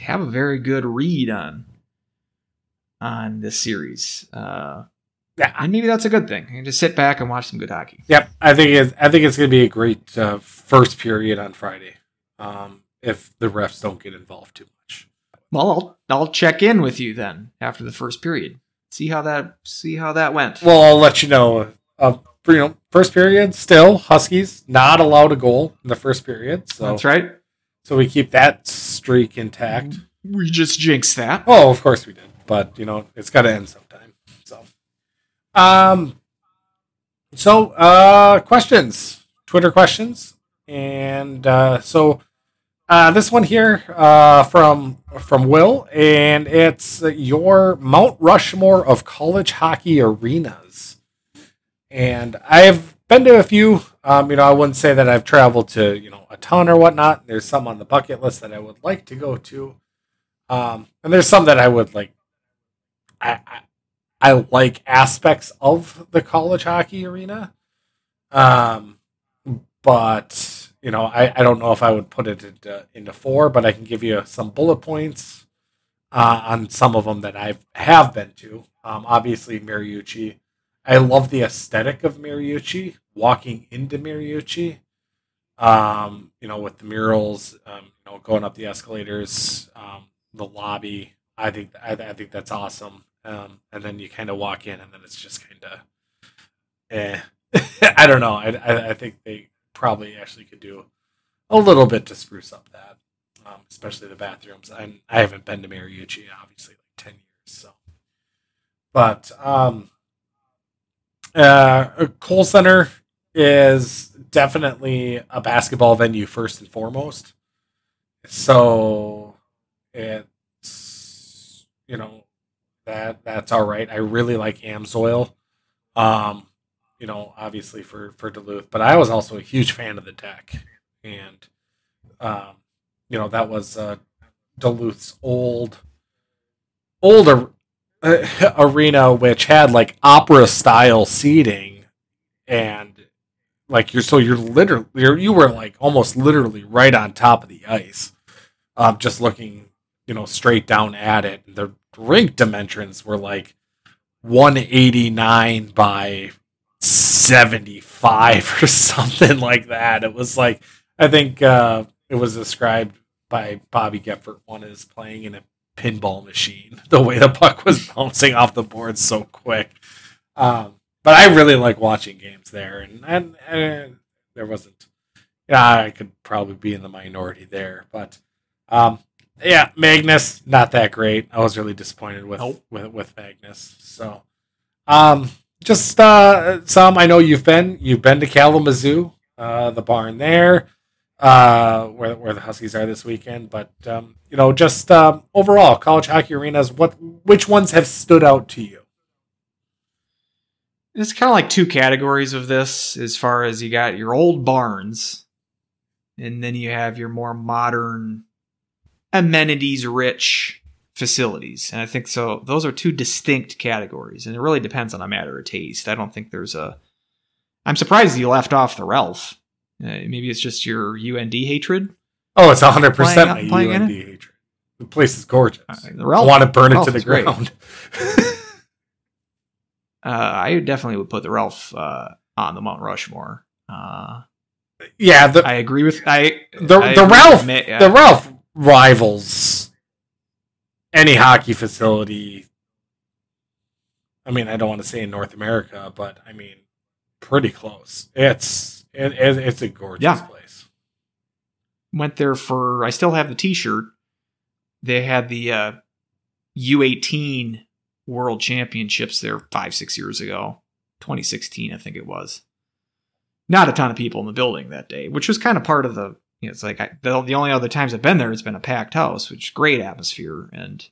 Speaker 2: have a very good read on on this series. Uh,
Speaker 1: Yeah,
Speaker 2: and maybe that's a good thing. I can just sit back and watch some good hockey.
Speaker 1: Yep, I think it's I think it's going to be a great uh, first period on Friday. Um, if the refs don't get involved too much.
Speaker 2: Well, I'll I'll check in with you then after the first period. See how that see how that went.
Speaker 1: Well, I'll let you know. Uh, you know, first period still Huskies not allowed a goal in the first period, so
Speaker 2: That's right.
Speaker 1: so we keep that streak intact.
Speaker 2: We just jinxed that.
Speaker 1: Oh, of course we did, but you know it's got to end sometime. So, um, so uh, questions, Twitter questions, and uh, so uh, this one here uh, from from Will, and it's your Mount Rushmore of college hockey arenas, and I've been to a few. Um, you know, I wouldn't say that I've traveled to you know a ton or whatnot. There's some on the bucket list that I would like to go to. Um, and there's some that I would like. I, I I like aspects of the college hockey arena, um, but you know I, I don't know if I would put it into, into four, but I can give you some bullet points uh, on some of them that I have been to. Um, obviously, Mariucci. I love the aesthetic of Mariucci. Walking into Mariucci, um, you know, with the murals, um, you know, going up the escalators, um, the lobby. I think I, I think that's awesome. Um, and then you kind of walk in, and then it's just kind of, eh. I don't know. I, I I think they probably actually could do a little bit to spruce up that, um, especially the bathrooms. I I haven't been to Mariucci obviously like ten years, so. But um, uh, Kohl Center is definitely a basketball venue first and foremost. So it's you know that that's all right. I really like Amsoil. Um, you know, obviously for for Duluth, but I was also a huge fan of the deck, and um, you know that was uh, Duluth's old old ar- uh, arena, which had like opera style seating, and like you're so you're literally you're, you were like almost literally right on top of the ice, um, just looking you know straight down at it. The rink dimensions were like 189 by 75 or something like that. It was like I think uh, it was described by Bobby Goepfert one is playing in a pinball machine. The way the puck was bouncing off the board so quick. Um, but I really like watching games there, and and, and there wasn't. Yeah, I could probably be in the minority there, but um, yeah, Magness not that great. I was really disappointed with
Speaker 2: Nope.
Speaker 1: with with Magness. So, um, just uh, some. I know you've been you've been to Kalamazoo, uh, the barn there, uh, where where the Huskies are this weekend. But um, you know, just um, overall, college hockey arenas. What which ones have stood out to you?
Speaker 2: It's kind of like two categories of this as far as you got your old barns and then you have your more modern amenities rich facilities. And I think so those are two distinct categories and it really depends on a matter of taste. I don't think there's a I'm surprised you left off the Ralph. Uh, maybe it's just your UND hatred.
Speaker 1: Oh, it's hundred percent my
Speaker 2: Playing- playing in
Speaker 1: UND hatred. The place is gorgeous.
Speaker 2: Uh, the
Speaker 1: I want to burn it to the ground.
Speaker 2: uh, I definitely would put the Ralph uh, on the Mount Rushmore. Uh,
Speaker 1: yeah, the
Speaker 2: I agree with I
Speaker 1: the,
Speaker 2: I
Speaker 1: the Ralph
Speaker 2: Ma-
Speaker 1: the Ralph rivals any hockey facility I mean, I don't want to say in North America, but I mean, pretty close. It's it, it, it's a gorgeous
Speaker 2: Yeah.
Speaker 1: place.
Speaker 2: Went there for. I still have the T-shirt. They had the uh, U18 World Championships there five six years ago, 2016 I think it was. Not a ton of people in the building that day, which was kind of part of the. You know, it's like I, the, the only other times I've been there, it's been a packed house, which great atmosphere and.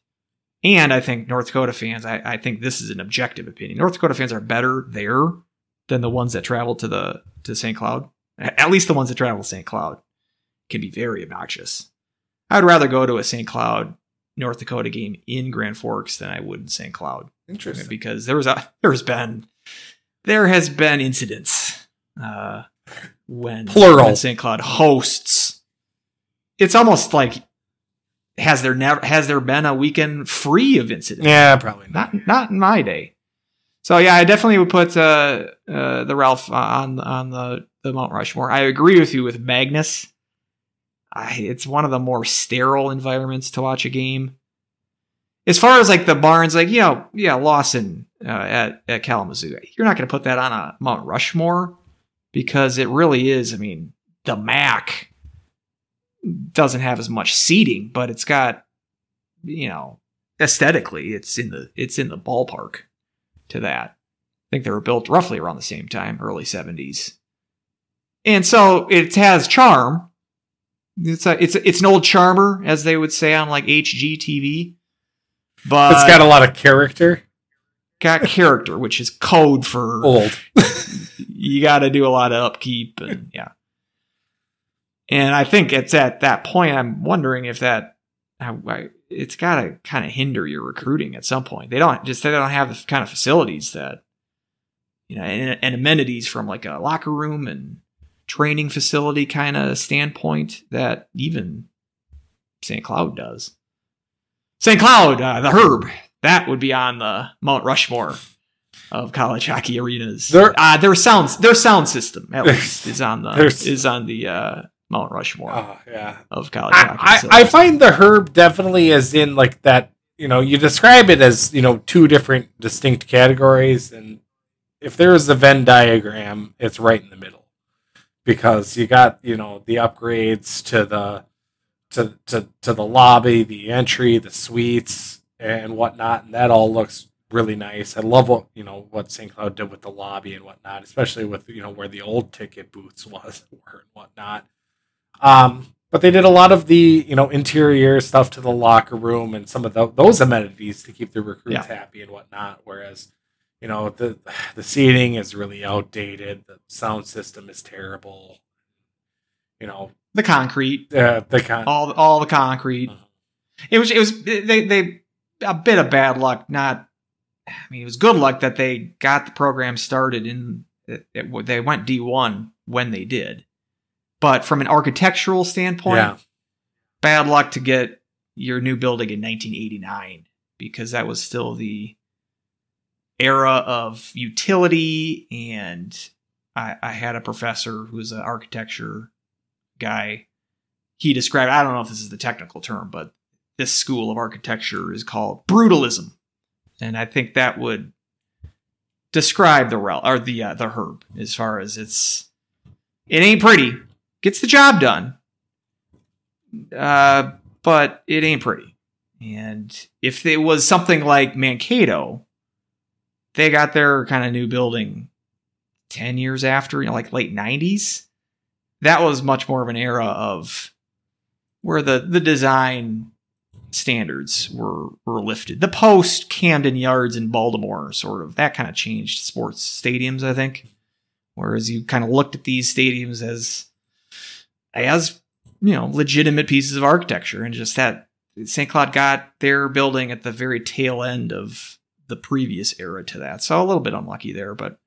Speaker 2: And I think North Dakota fans, I, I think this is an objective opinion. North Dakota fans are better there than the ones that travel to the to St. Cloud. At least the ones that travel to St. Cloud can be very obnoxious. I'd rather go to a St. Cloud, North Dakota game in Grand Forks than I would in St. Cloud
Speaker 1: Interesting.
Speaker 2: because there was a there's been there has been incidents uh, when
Speaker 1: Plural.
Speaker 2: when St. Cloud hosts. It's almost like has there never has there been a weekend free of incidents?
Speaker 1: Yeah, probably not.
Speaker 2: not not in my day. So yeah, I definitely would put uh, uh, the Ralph on on the the Mount Rushmore. I agree with you with Magness. I, it's one of the more sterile environments to watch a game. As far as like the barns, like you know, yeah, Lawson uh, at at Kalamazoo, you're not going to put that on a Mount Rushmore because it really is. I mean, the MAC doesn't have as much seating, but it's got you know aesthetically it's in the it's in the ballpark to that. I think they were built roughly around the same time, early 70s. And so it has charm. It's a, it's a, it's an old charmer as they would say on like HGTV. But
Speaker 1: it's got a lot of character.
Speaker 2: Got character, which is code for
Speaker 1: Old.
Speaker 2: you got to do a lot of upkeep and yeah. And I think it's at that point I'm wondering if that I, I, it's got to kind of hinder your recruiting at some point. They don't just they don't have the kind of facilities that you know and, and amenities from like a locker room and training facility kind of standpoint that even St. Cloud does. St. Cloud, uh, the Herb, that would be on the Mount Rushmore of college hockey arenas.
Speaker 1: There-
Speaker 2: uh, their sounds, their sound system at least is on the is on the uh, Mount Rushmore
Speaker 1: Oh yeah.
Speaker 2: of college hockey.
Speaker 1: I, I, I find the herb definitely is in like that. You know, you describe it as you know two different distinct categories, and if there is a Venn diagram, it's right in the middle because you got you know the upgrades to the to to to the lobby, the entry, the suites, and whatnot, and that all looks really nice. I love what you know what St. Cloud did with the lobby and whatnot, especially with you know where the old ticket booths was were and whatnot. Um, but they did a lot of the you know interior stuff to the locker room and some of tho- those amenities to keep the recruits happy and whatnot. Whereas you know the the seating is really outdated, the sound system is terrible. You know
Speaker 2: the concrete,
Speaker 1: uh, the con-
Speaker 2: all all the concrete.
Speaker 1: Mhm.
Speaker 2: It was it was they they a bit of bad luck. Not, I mean, it was good luck that they got the program started it- they went D one when they did, but from an architectural standpoint,
Speaker 1: yeah,
Speaker 2: bad luck to get your new building in 1989 because that was still the era of utility. And I, I had a professor who was an architecture guy. He described i don't know if this is the technical term but this school of architecture is called brutalism and i think that would describe the rel or the uh, the herb as far as it's it ain't pretty gets the job done uh, but it ain't pretty. And if it was something like Mankato, they got their kind of new building 10 years after, you know, like late 90s. That was much more of an era of where the, the design standards were, were lifted. The post Camden Yards in Baltimore, sort of, that kind of changed sports stadiums, I think. Whereas you kind of looked at these stadiums as, as you know legitimate pieces of architecture and just that St. Cloud got their building at the very tail end of the previous era to that. So a little bit unlucky there, but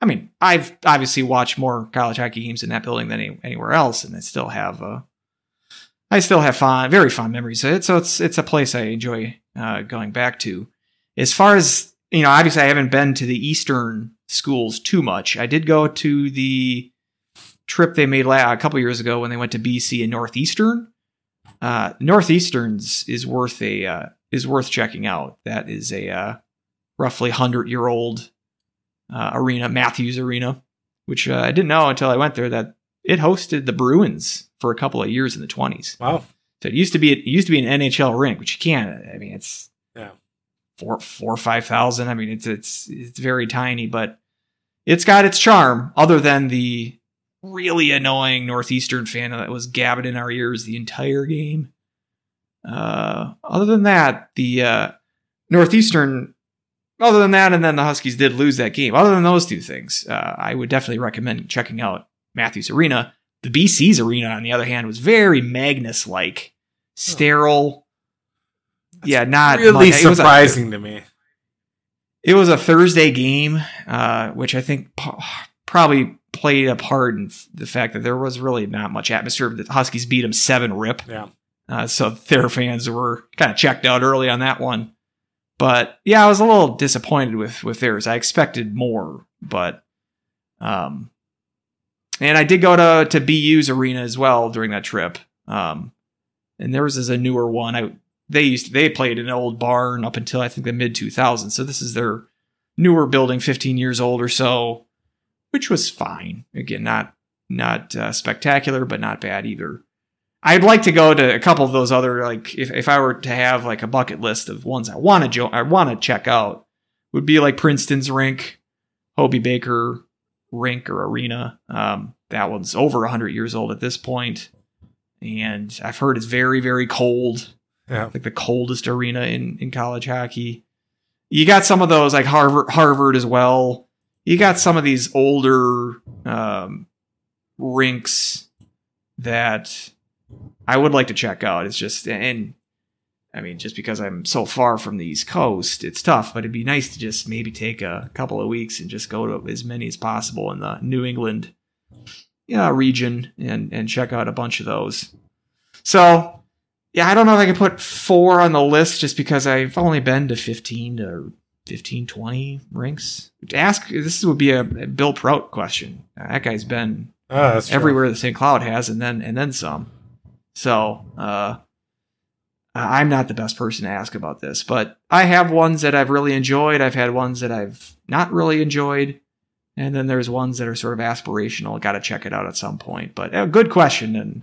Speaker 2: I mean, I've obviously watched more college hockey games in that building than any, anywhere else, and I still have uh, I still have fond, very fond memories of it. So it's it's a place I enjoy uh, going back to. As far as you know, obviously I haven't been to the Eastern schools too much. I did go to the trip they made a couple years ago when they went to BC and Northeastern. Uh, Northeastern's is worth a uh, is worth checking out. That is a uh, roughly hundred year old uh, arena, Matthews Arena, which uh, I didn't know until I went there that it hosted the Bruins for a couple of years in the twenties.
Speaker 1: Wow.
Speaker 2: So it used to be it used to be an NHL rink, which you can't. I mean, it's
Speaker 1: Yeah.
Speaker 2: four four or five thousand. I mean, it's it's it's very tiny, but it's got its charm. Other than the really annoying Northeastern fan that was gabbing in our ears the entire game. Uh, other than that, the uh, Northeastern. Other than that, and then the Huskies did lose that game. Other than those two things, uh, I would definitely recommend checking out Matthews Arena. The BC's arena, on the other hand, was very Magness like, sterile. yeah, not
Speaker 1: really
Speaker 2: it a-
Speaker 1: surprising to me.
Speaker 2: it was a Thursday game, uh, which I think probably played a part in the fact that there was really not much atmosphere. The Huskies beat them seven rip,
Speaker 1: Yeah.
Speaker 2: uh, so their fans were kind of checked out early on that one. But yeah, I was a little disappointed with with theirs. I expected more, but um, and I did go to to BU's arena as well during that trip. Um, and theirs is a newer one. I they used they played in an old barn up until I think the mid 2000s. So this is their newer building, 15 years old or so, which was fine. Again, not not uh, spectacular, but not bad either. I'd like to go to a couple of those other like if, if I were to have like a bucket list of ones I want to jo- I want to check out would be like Princeton's rink, Hobey Baker rink or arena. Um, that one's over 100 years old at this point, and I've heard it's very very cold
Speaker 1: Yeah.
Speaker 2: like the coldest arena in, in college hockey. You got some of those like Harvard Harvard as well. You got some of these older um, rinks that I would like to check out. It's just and I mean just because I'm so far from the East Coast, it's tough. But it'd be nice to just maybe take a couple of weeks and just go to as many as possible in the New England yeah, region and and check out a bunch of those. So yeah, I don't know if I can put four on the list just because I've only been to 15 to 15, 20 rinks. Ask, this would be a Bill Prout question. That guy's been
Speaker 1: Oh,
Speaker 2: everywhere the St. Cloud has and then, and then some. So, uh, I'm not the best person to ask about this, but I have ones that I've really enjoyed. I've had ones that I've not really enjoyed. And then there's ones that are sort of aspirational. Got to check it out at some point. But a good question. And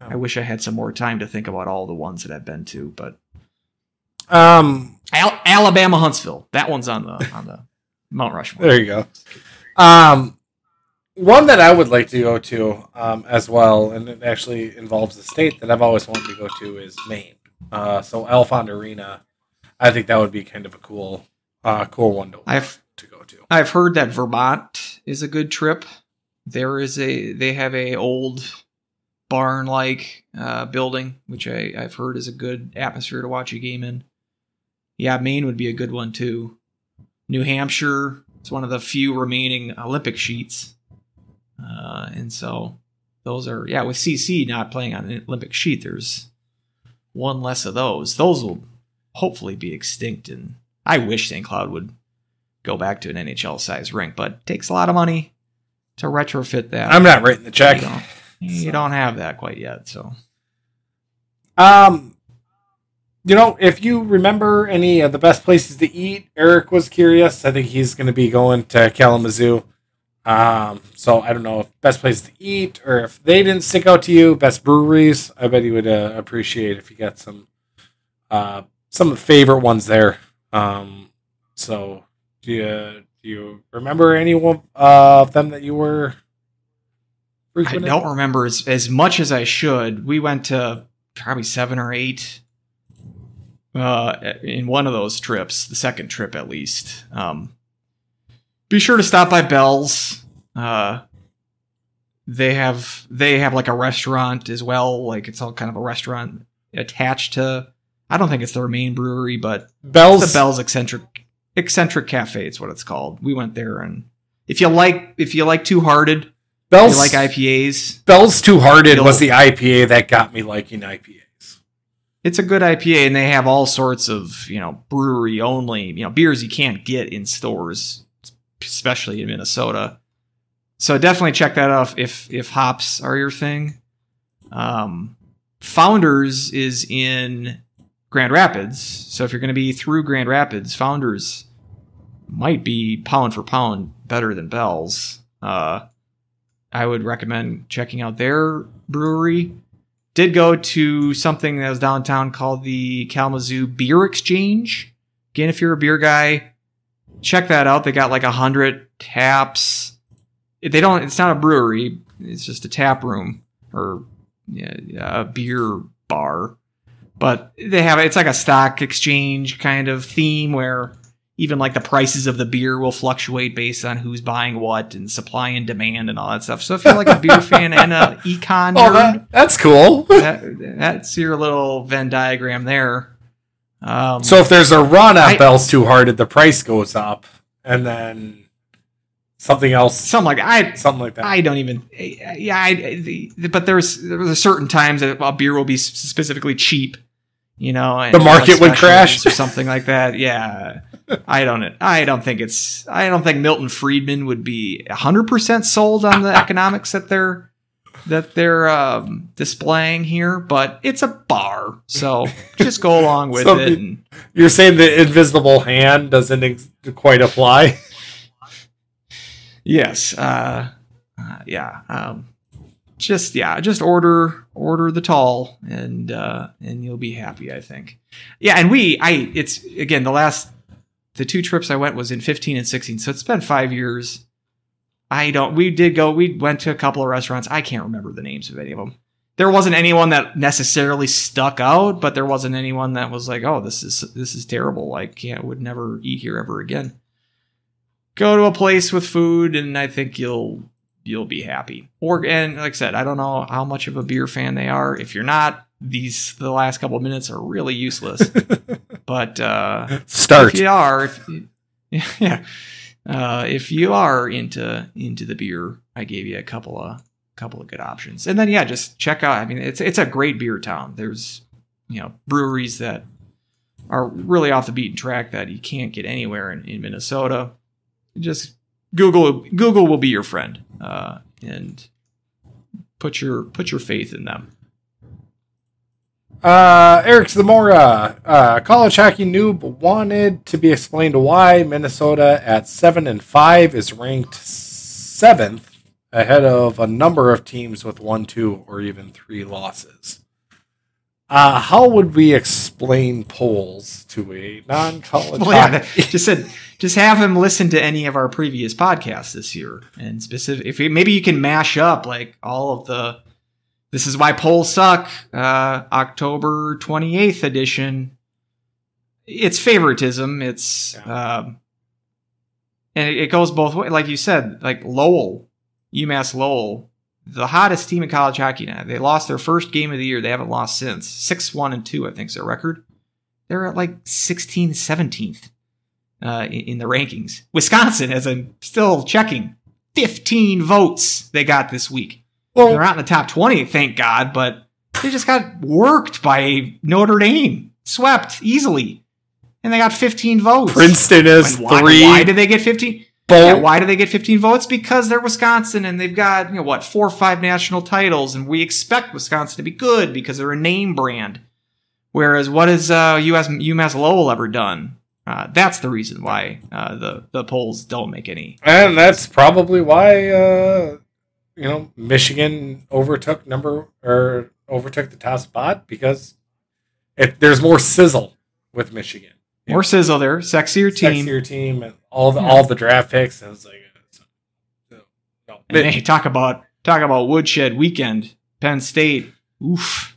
Speaker 2: I wish I had some more time to think about all the ones that I've been to. But
Speaker 1: Um,
Speaker 2: Al- Alabama Huntsville, that one's on the on the Mount Rushmore.
Speaker 1: there you go. Um, one that I would like to go to um, as well, and it actually involves the state that I've always wanted to go to is Maine. Uh, so Alfond Arena, I think that would be kind of a cool, uh, cool one to
Speaker 2: I've
Speaker 1: to go to.
Speaker 2: I've heard that Vermont is a good trip. There is a they have a old barn like uh, building, which I, I've heard is a good atmosphere to watch a game in. Yeah, Maine would be a good one too. New Hampshire, it's one of the few remaining Olympic sheets, uh, and so those are yeah. With CC not playing on an Olympic sheet, there's one less of those. Those will hopefully be extinct, and I wish St. Cloud would go back to an NHL size rink, but it takes a lot of money to retrofit that.
Speaker 1: I'm not writing the check.
Speaker 2: You don't, you
Speaker 1: So-
Speaker 2: don't have that quite yet, so
Speaker 1: Um, you know, if you remember any of the best places to eat, Eric was curious. I think he's going to be going to Kalamazoo. Um, so I don't know if best places to eat or if they didn't stick out to you, best breweries. I bet you would uh, appreciate if you got some, uh, some of the favorite ones there. Um, so do you do you remember any one of them that you were?
Speaker 2: I don't remember as, as much as I should. We went to probably seven or eight uh, in one of those trips, the second trip at least. Um, be sure to stop by Bell's. Uh, they have they have like a restaurant as well. Like it's all kind of a restaurant attached to. I don't think it's their main brewery, but
Speaker 1: Bell's.
Speaker 2: It's the Bell's eccentric eccentric cafe. It's what it's called. We went there, and if you like if you like Two Hearted,
Speaker 1: Bell's
Speaker 2: you like IPAs,
Speaker 1: Bell's Two Hearted was the IPA that got me liking IPAs.
Speaker 2: it's a good IPA, and they have all sorts of you know brewery only you know beers you can't get in stores, especially in Minnesota. So definitely check that out if if hops are your thing. Um, Founders is in Grand Rapids, so if you're going to be through Grand Rapids, Founders might be pound for pound better than Bell's. Uh, I would recommend checking out their brewery. Did go to something that was downtown called the Kalamazoo Beer Exchange. Again, if you're a beer guy, check that out. They got like a hundred taps. They don't. It's not a brewery. It's just a tap room or yeah, a beer bar. But they have it's like a stock exchange kind of theme where even like the prices of the beer will fluctuate based on who's buying what and supply and demand and all that stuff. So if you're like a beer fan and a econ
Speaker 1: Oh,
Speaker 2: nerd,
Speaker 1: that, that's cool.
Speaker 2: that, that's your little Venn diagram there. Um,
Speaker 1: So if there's a run on
Speaker 2: I-
Speaker 1: Bell's Two Hearted, the price goes up, and then something else,
Speaker 2: something like I
Speaker 1: something like that.
Speaker 2: I don't even. Yeah, I, the, but there's there's certain times that a beer will be specifically cheap. You know, and
Speaker 1: The market would crash?
Speaker 2: or something like that. Yeah, I don't. I don't think it's. I don't think Milton Friedman would be hundred percent sold on the economics that they're that they're um, displaying here. But it's a bar, so just go along with
Speaker 1: So
Speaker 2: it. And,
Speaker 1: You're saying the invisible hand doesn't ex- quite apply.
Speaker 2: Yes. Uh, uh, yeah. Um, just yeah, just order order the tall and uh, and you'll be happy. I think. Yeah, and we I it's again the last the two trips I went was in 15 and 16, so it's been five years. I don't. We did go. We went to a couple of restaurants. I can't remember the names of any of them. There wasn't anyone that necessarily stuck out, but there wasn't anyone that was like, "Oh, this is this is terrible. I can't would never eat here ever again." Go to a place with food, and I think you'll you'll be happy. Or and like I said, I don't know how much of a beer fan they are. If you're not, these the last couple of minutes are really useless. but uh,
Speaker 1: Start.
Speaker 2: if you are, if, yeah, uh, if you are into into the beer, I gave you a couple of couple of good options, and then yeah, just check out. I mean, it's it's a great beer town. There's you know breweries that are really off the beaten track that you can't get anywhere in, in Minnesota. Just Google Google will be your friend, uh, and put your put your faith in them.
Speaker 1: Uh, Eric Zamora, uh, college hockey noob, wanted to be explained why Minnesota at seven and five is ranked seventh ahead of a number of teams with one, two, or even three losses. Uh, how would we explain polls to a non-college?
Speaker 2: Well, yeah, that- just said, just have him listen to any of our previous podcasts this year, and specific. If you, maybe you can mash up like all of the. This is why polls suck. Uh, October twenty eighth edition. It's favoritism. It's um, and it, it goes both ways. Like you said, like Lowell, UMass Lowell, the hottest team in college hockey now. They lost their first game of the year. They haven't lost since. Six one and two, I think, is their record. They're at like 16th, 17th uh, in, in the rankings. Wisconsin, as I'm still checking, 15 votes they got this week. They're
Speaker 1: well,
Speaker 2: not in the top 20, thank God, but they just got worked by Notre Dame, swept easily. And they got 15 votes.
Speaker 1: Princeton is
Speaker 2: why,
Speaker 1: three.
Speaker 2: why did they get 15?
Speaker 1: Bowl-
Speaker 2: Yeah, why do they get 15 votes? Because they're Wisconsin and they've got, you know, what, four or five national titles, and we expect Wisconsin to be good because they're a name brand. Whereas, what has uh, US, UMass Lowell ever done? Uh, that's the reason why uh, the the polls don't make any.
Speaker 1: And that's probably why uh, you know Michigan overtook number or overtook the top spot because it, there's more sizzle with Michigan.
Speaker 2: More sizzle there, sexier team.
Speaker 1: Sexier team and all the
Speaker 2: Yeah.
Speaker 1: all the draft picks and it's like uh, no.
Speaker 2: And hey, talk about talk about woodshed weekend. Penn State, oof,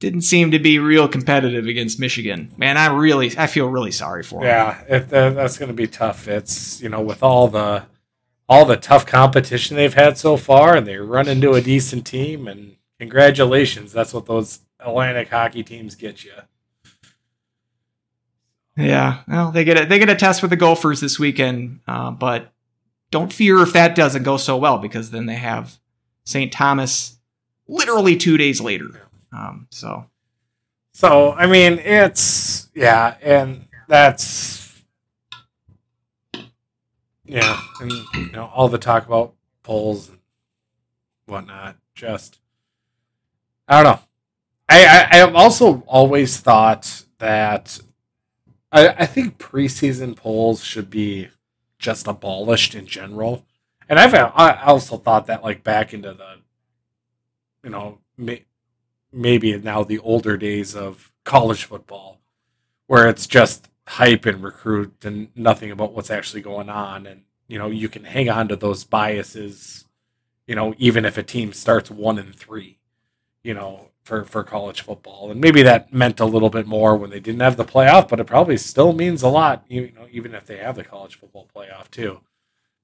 Speaker 2: didn't seem to be real competitive against Michigan. Man, I really, I feel really sorry for them.
Speaker 1: yeah, that, that's going to be tough. It's you know with all the all the tough competition they've had so far, and they run into a decent team. And congratulations, that's what those Atlantic hockey teams get you.
Speaker 2: Yeah, well, they get a, they get a test with the Gophers this weekend, uh, but don't fear if that doesn't go so well because then they have St. Thomas literally two days later. Um, so
Speaker 1: So I mean, it's yeah, and that's yeah, and you know all the talk about polls and whatnot. Just I don't know. I I I've also always thought that I, I think preseason polls should be just abolished in general. And I've I also thought that like back into the, you know, may, maybe now the older days of college football, where it's just hype and recruit and nothing about what's actually going on, and you know you can hang on to those biases, you know, even if a team starts one and three, you know, for for college football, and maybe that meant a little bit more when they didn't have the playoff, but it probably still means a lot, you know, even if they have the college football playoff too.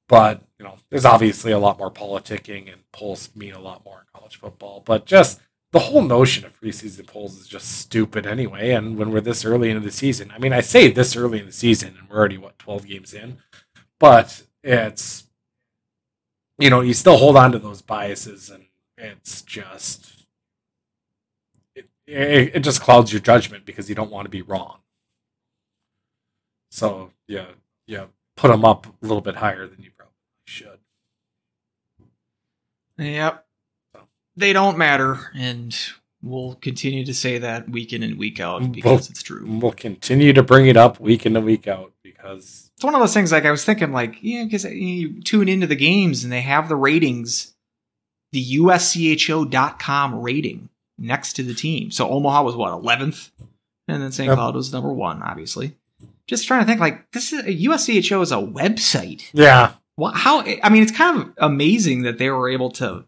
Speaker 1: But you know, there's obviously a lot more politicking, and polls mean a lot more in college football. But just the whole notion of preseason polls is just stupid anyway. And when we're this early into the season, I mean, I say this early in the season, and we're already what 12 games in, but it's you know, you still hold on to those biases, and it's just it, it just clouds your judgment because you don't want to be wrong. So yeah, yeah, put them up a little bit higher than you probably should.
Speaker 2: Yep. They don't matter, and we'll continue to say that week in and week out because
Speaker 1: We'll-
Speaker 2: it's true.
Speaker 1: We'll continue to bring it up week in and week out because
Speaker 2: It's one of those things like I was thinking, like, yeah, because you tune into the games and they have the ratings, the USCHO.com rating next to the team. So Omaha was what, 11th? And then St.
Speaker 1: Yep.
Speaker 2: Cloud was number one, obviously. Just trying to think, like, this is USCHO is a website.
Speaker 1: yeah,
Speaker 2: Well, how, I mean, it's kind of amazing that they were able to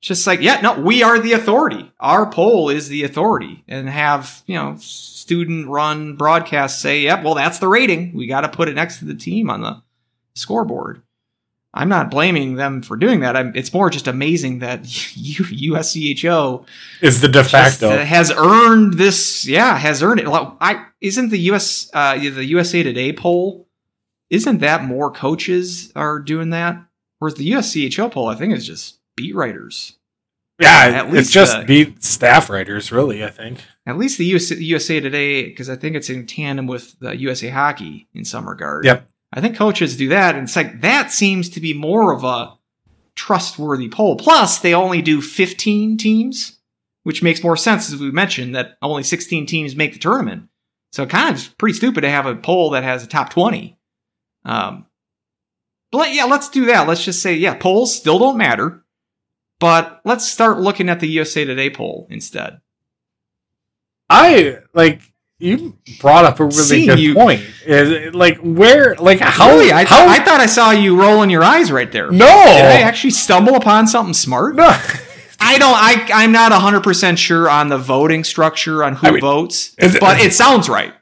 Speaker 2: just like, yeah, no, we are the authority. Our poll is the authority and have, you know, student run broadcasts say, yep, well, that's the rating. We got to put it next to the team on the scoreboard. I'm not blaming them for doing that. I'm, it's more just amazing that U- USCHO
Speaker 1: is the de
Speaker 2: just,
Speaker 1: facto.
Speaker 2: uh, has earned this. Yeah, has earned it. I isn't the US uh, the USA Today poll isn't that more coaches are doing that? Whereas the USCHO poll, I think, is just beat writers.
Speaker 1: yeah,
Speaker 2: at
Speaker 1: it's just
Speaker 2: uh,
Speaker 1: beat staff writers, really. I think.
Speaker 2: At least the USA, USA Today, because I think it's in tandem with the USA Hockey in some regard.
Speaker 1: Yep.
Speaker 2: I think coaches do that, and it's like that seems to be more of a trustworthy poll. Plus, they only do 15 teams, which makes more sense as we mentioned that only 16 teams make the tournament. So it kind of pretty stupid to have a poll that has a top 20. Um, but yeah, let's do that. Let's just say, yeah, polls still don't matter, but let's start looking at the USA Today poll instead.
Speaker 1: I like you brought up a really
Speaker 2: Seeing
Speaker 1: good
Speaker 2: you-
Speaker 1: point. Is like where, like how?
Speaker 2: really, I,
Speaker 1: how?
Speaker 2: I thought I saw you rolling your eyes right there.
Speaker 1: no,
Speaker 2: Did I actually stumble upon something smart?
Speaker 1: no.
Speaker 2: I don't. I I'm not hundred percent sure on the voting structure on who
Speaker 1: I mean,
Speaker 2: votes,
Speaker 1: it-
Speaker 2: but it sounds right.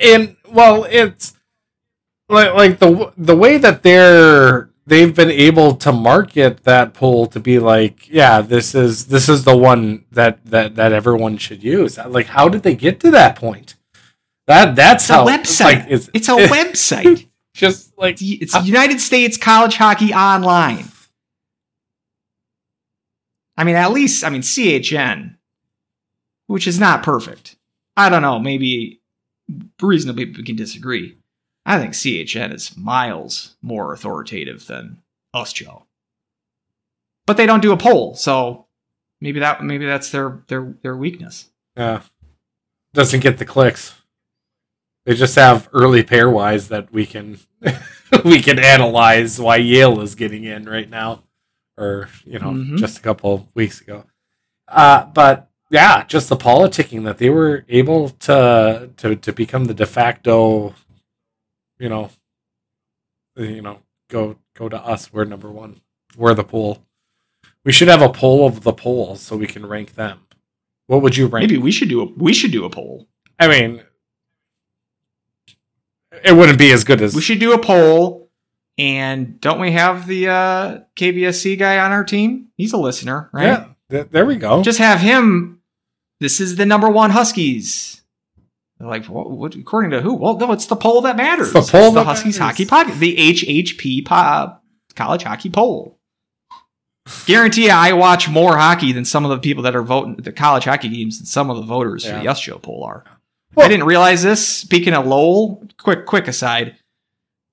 Speaker 1: and well, it's like like the the way that they're they've been able to market that poll to be like, yeah, this is this is the one that that that everyone should use. Like, how did they get to that point? That that's
Speaker 2: It's a
Speaker 1: how
Speaker 2: website.
Speaker 1: Like, it's,
Speaker 2: It's a website.
Speaker 1: just like
Speaker 2: It's United States College Hockey Online. I mean, at least I mean CHN, which is not perfect. I don't know. Maybe reasonably we can disagree. I think CHN is miles more authoritative than USCHO. But they don't do a poll, so maybe that maybe that's their their their weakness.
Speaker 1: Yeah. doesn't get the clicks. They just have early pairwise that we can we can analyze why Yale is getting in right now, or you know,
Speaker 2: Mhm.
Speaker 1: just a couple weeks ago. Uh, but yeah, just the politicking that they were able to to to become the de facto, you know, you know, go go to us. We're number one. We're the poll. We should have a poll of the polls so we can rank them. What would you rank?
Speaker 2: Maybe we should do a we should do a poll.
Speaker 1: I mean, it wouldn't be as good as
Speaker 2: We should do a poll. And don't we have the uh, KVSC guy on our team? He's a listener, right?
Speaker 1: Yeah, th- there we go.
Speaker 2: Just have him. This is the number one Huskies. They're like, what, what? According to who? Well, no, it's the poll that matters.
Speaker 1: It's the poll
Speaker 2: the
Speaker 1: that
Speaker 2: Huskies
Speaker 1: matters.
Speaker 2: hockey podcast, the HHP po- uh, college hockey poll. Guarantee you, I watch more hockey than some of the people that are voting the college hockey games than some of the voters for the USCHO poll are.
Speaker 1: Well-
Speaker 2: I didn't realize this. Speaking of Lowell, quick quick aside,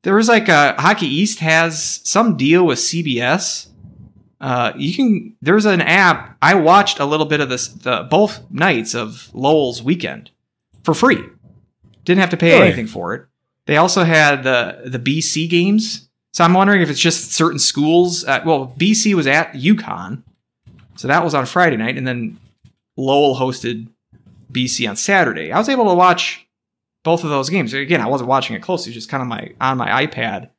Speaker 2: there was like a Hockey East has some deal with CBS. Uh, you can there's an app. I watched a little bit of this the both nights of Lowell's weekend for free. Didn't have to pay
Speaker 1: Really?
Speaker 2: anything for it. They also had the the BC games. So I'm wondering if it's just certain schools. Uh, well, BC was at UConn, so that was on Friday night, and then Lowell hosted BC on Saturday. I was able to watch both of those games. Again, I wasn't watching it closely, just kind of my on my iPad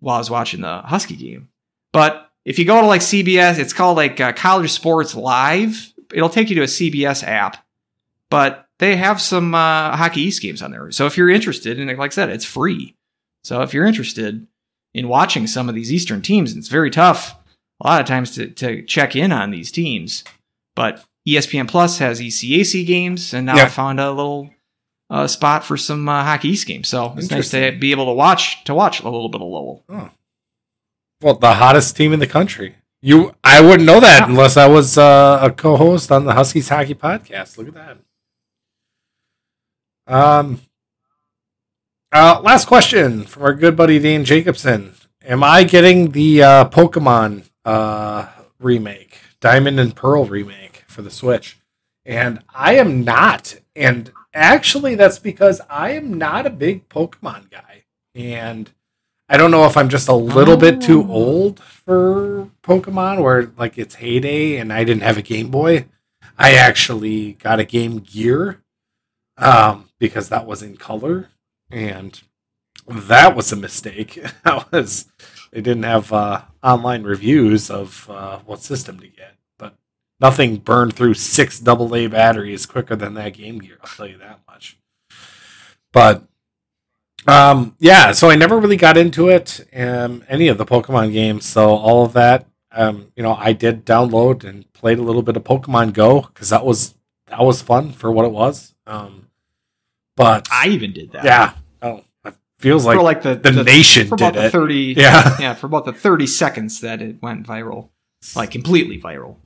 Speaker 2: while I was watching the Husky game. But if you go to like CBS, it's called like uh, College Sports Live. It'll take you to a CBS app, but they have some uh, Hockey East games on there. So if you're interested, and like I said, it's free. So if you're interested in watching some of these Eastern teams, and it's very tough a lot of times to, to check in on these teams. But ESPN Plus has ECAC games, and now
Speaker 1: Yeah.
Speaker 2: I found a little uh, spot for some uh, Hockey East games. So it's nice to be able to watch to watch a little bit of Lowell.
Speaker 1: Well, the hottest team in the country. You, I wouldn't know that
Speaker 2: Yeah.
Speaker 1: unless I was uh, a co-host on the Huskies Hockey Podcast. Look at that. Um. Uh, last question from our good buddy Dane Jacobson. Am I getting the uh, Pokemon uh, remake, Diamond and Pearl remake for the Switch? And I am not. And actually, that's because I am not a big Pokemon guy. And I don't know if I'm just a little bit too
Speaker 2: Oh.
Speaker 1: old for Pokemon, where like it's heyday and I didn't have a Game Boy. I actually got a Game Gear um, because that was in color, and that was a mistake. that was they didn't have uh, online reviews of uh, what system to get, but nothing burned through six double A batteries quicker than that Game Gear. I'll tell you that much. But um, yeah, so I never really got into it, um, any of the Pokemon games. So all of that, um, you know, I did download and played a little bit of Pokemon Go because that was that was fun for what it was. Um, but
Speaker 2: I even did that.
Speaker 1: yeah, oh, it feels like,
Speaker 2: for like the
Speaker 1: the, nation
Speaker 2: for
Speaker 1: did
Speaker 2: about the
Speaker 1: it.
Speaker 2: thirty.
Speaker 1: Yeah,
Speaker 2: yeah, for about the thirty seconds that it went viral, like completely viral.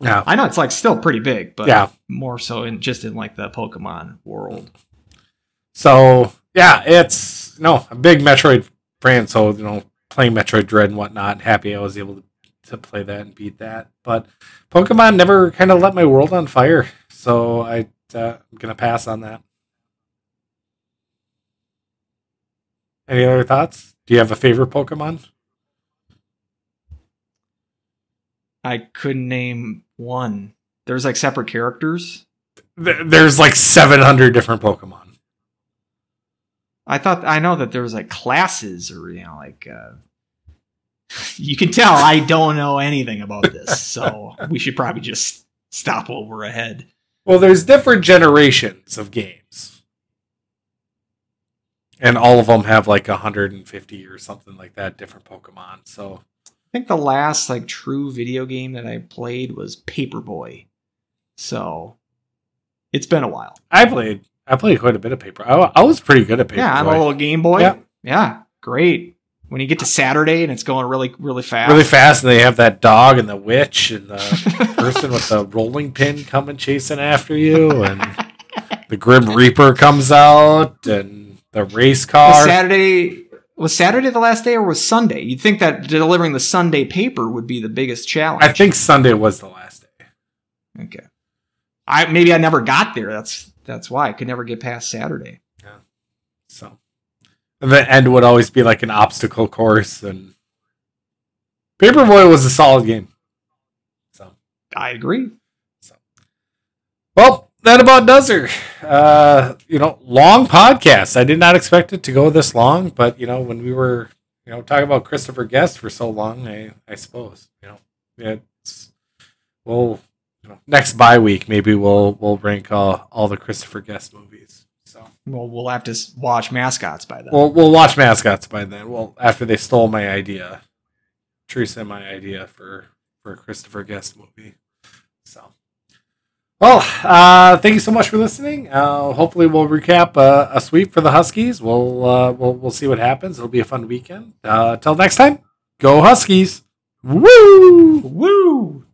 Speaker 1: yeah,
Speaker 2: I know it's like still pretty big, but
Speaker 1: yeah.
Speaker 2: more so in just in like the Pokemon world.
Speaker 1: So yeah, it's no a big Metroid fan. So you know, playing Metroid Dread and whatnot. Happy I was able to, to play that and beat that. But Pokemon never kind of let my world on fire. So I uh, I'm gonna pass on that. Any other thoughts? Do you have a favorite Pokemon?
Speaker 2: I couldn't name one. There's like separate characters.
Speaker 1: There's like 700 different Pokemon.
Speaker 2: I thought I know that there was like classes or you know like uh, you can tell I don't know anything about this, so we should probably just stop over ahead.
Speaker 1: Well, there's different generations of games. And all of them have like 150 or something like that, different Pokemon. So,
Speaker 2: I think the last like true video game that I played was Paperboy. So it's been a while.
Speaker 1: I played I played quite a bit of paper. I, I was pretty good at paper.
Speaker 2: yeah, I'm a little Game Boy.
Speaker 1: Yeah.
Speaker 2: Yeah. great. When you get to Saturday and it's going really, really fast.
Speaker 1: really fast, and they have that dog and the witch and the person with the rolling pin coming chasing after you, and the Grim Reaper comes out, and the race
Speaker 2: was
Speaker 1: car.
Speaker 2: Saturday was Saturday the last day or was Sunday? You'd think that delivering the Sunday paper would be the biggest challenge.
Speaker 1: I think Sunday was the last day.
Speaker 2: Okay. I maybe I never got there. That's that's why I could never get past Saturday.
Speaker 1: Yeah. So, the end would always be like an obstacle course, and Paperboy was a solid game. So,
Speaker 2: I agree.
Speaker 1: So well, that about does her. Uh, you know, long podcast. I did not expect it to go this long, but you know, when we were, you know, talking about Christopher Guest for so long, I, I suppose, you know, it's we'll, you know, next bye week maybe we'll we'll rank all all the Christopher Guest movies. So.
Speaker 2: Well, we'll have to watch mascots by then.
Speaker 1: We'll we'll watch mascots by then. Well, after they stole my idea, Teresa, my idea for for a Christopher Guest movie. Well, uh, thank you so much for listening. Uh, hopefully, we'll recap uh, a sweep for the Huskies. We'll uh, we'll we'll see what happens. It'll be a fun weekend. Uh, till next time, go Huskies! Woo!
Speaker 2: Woo!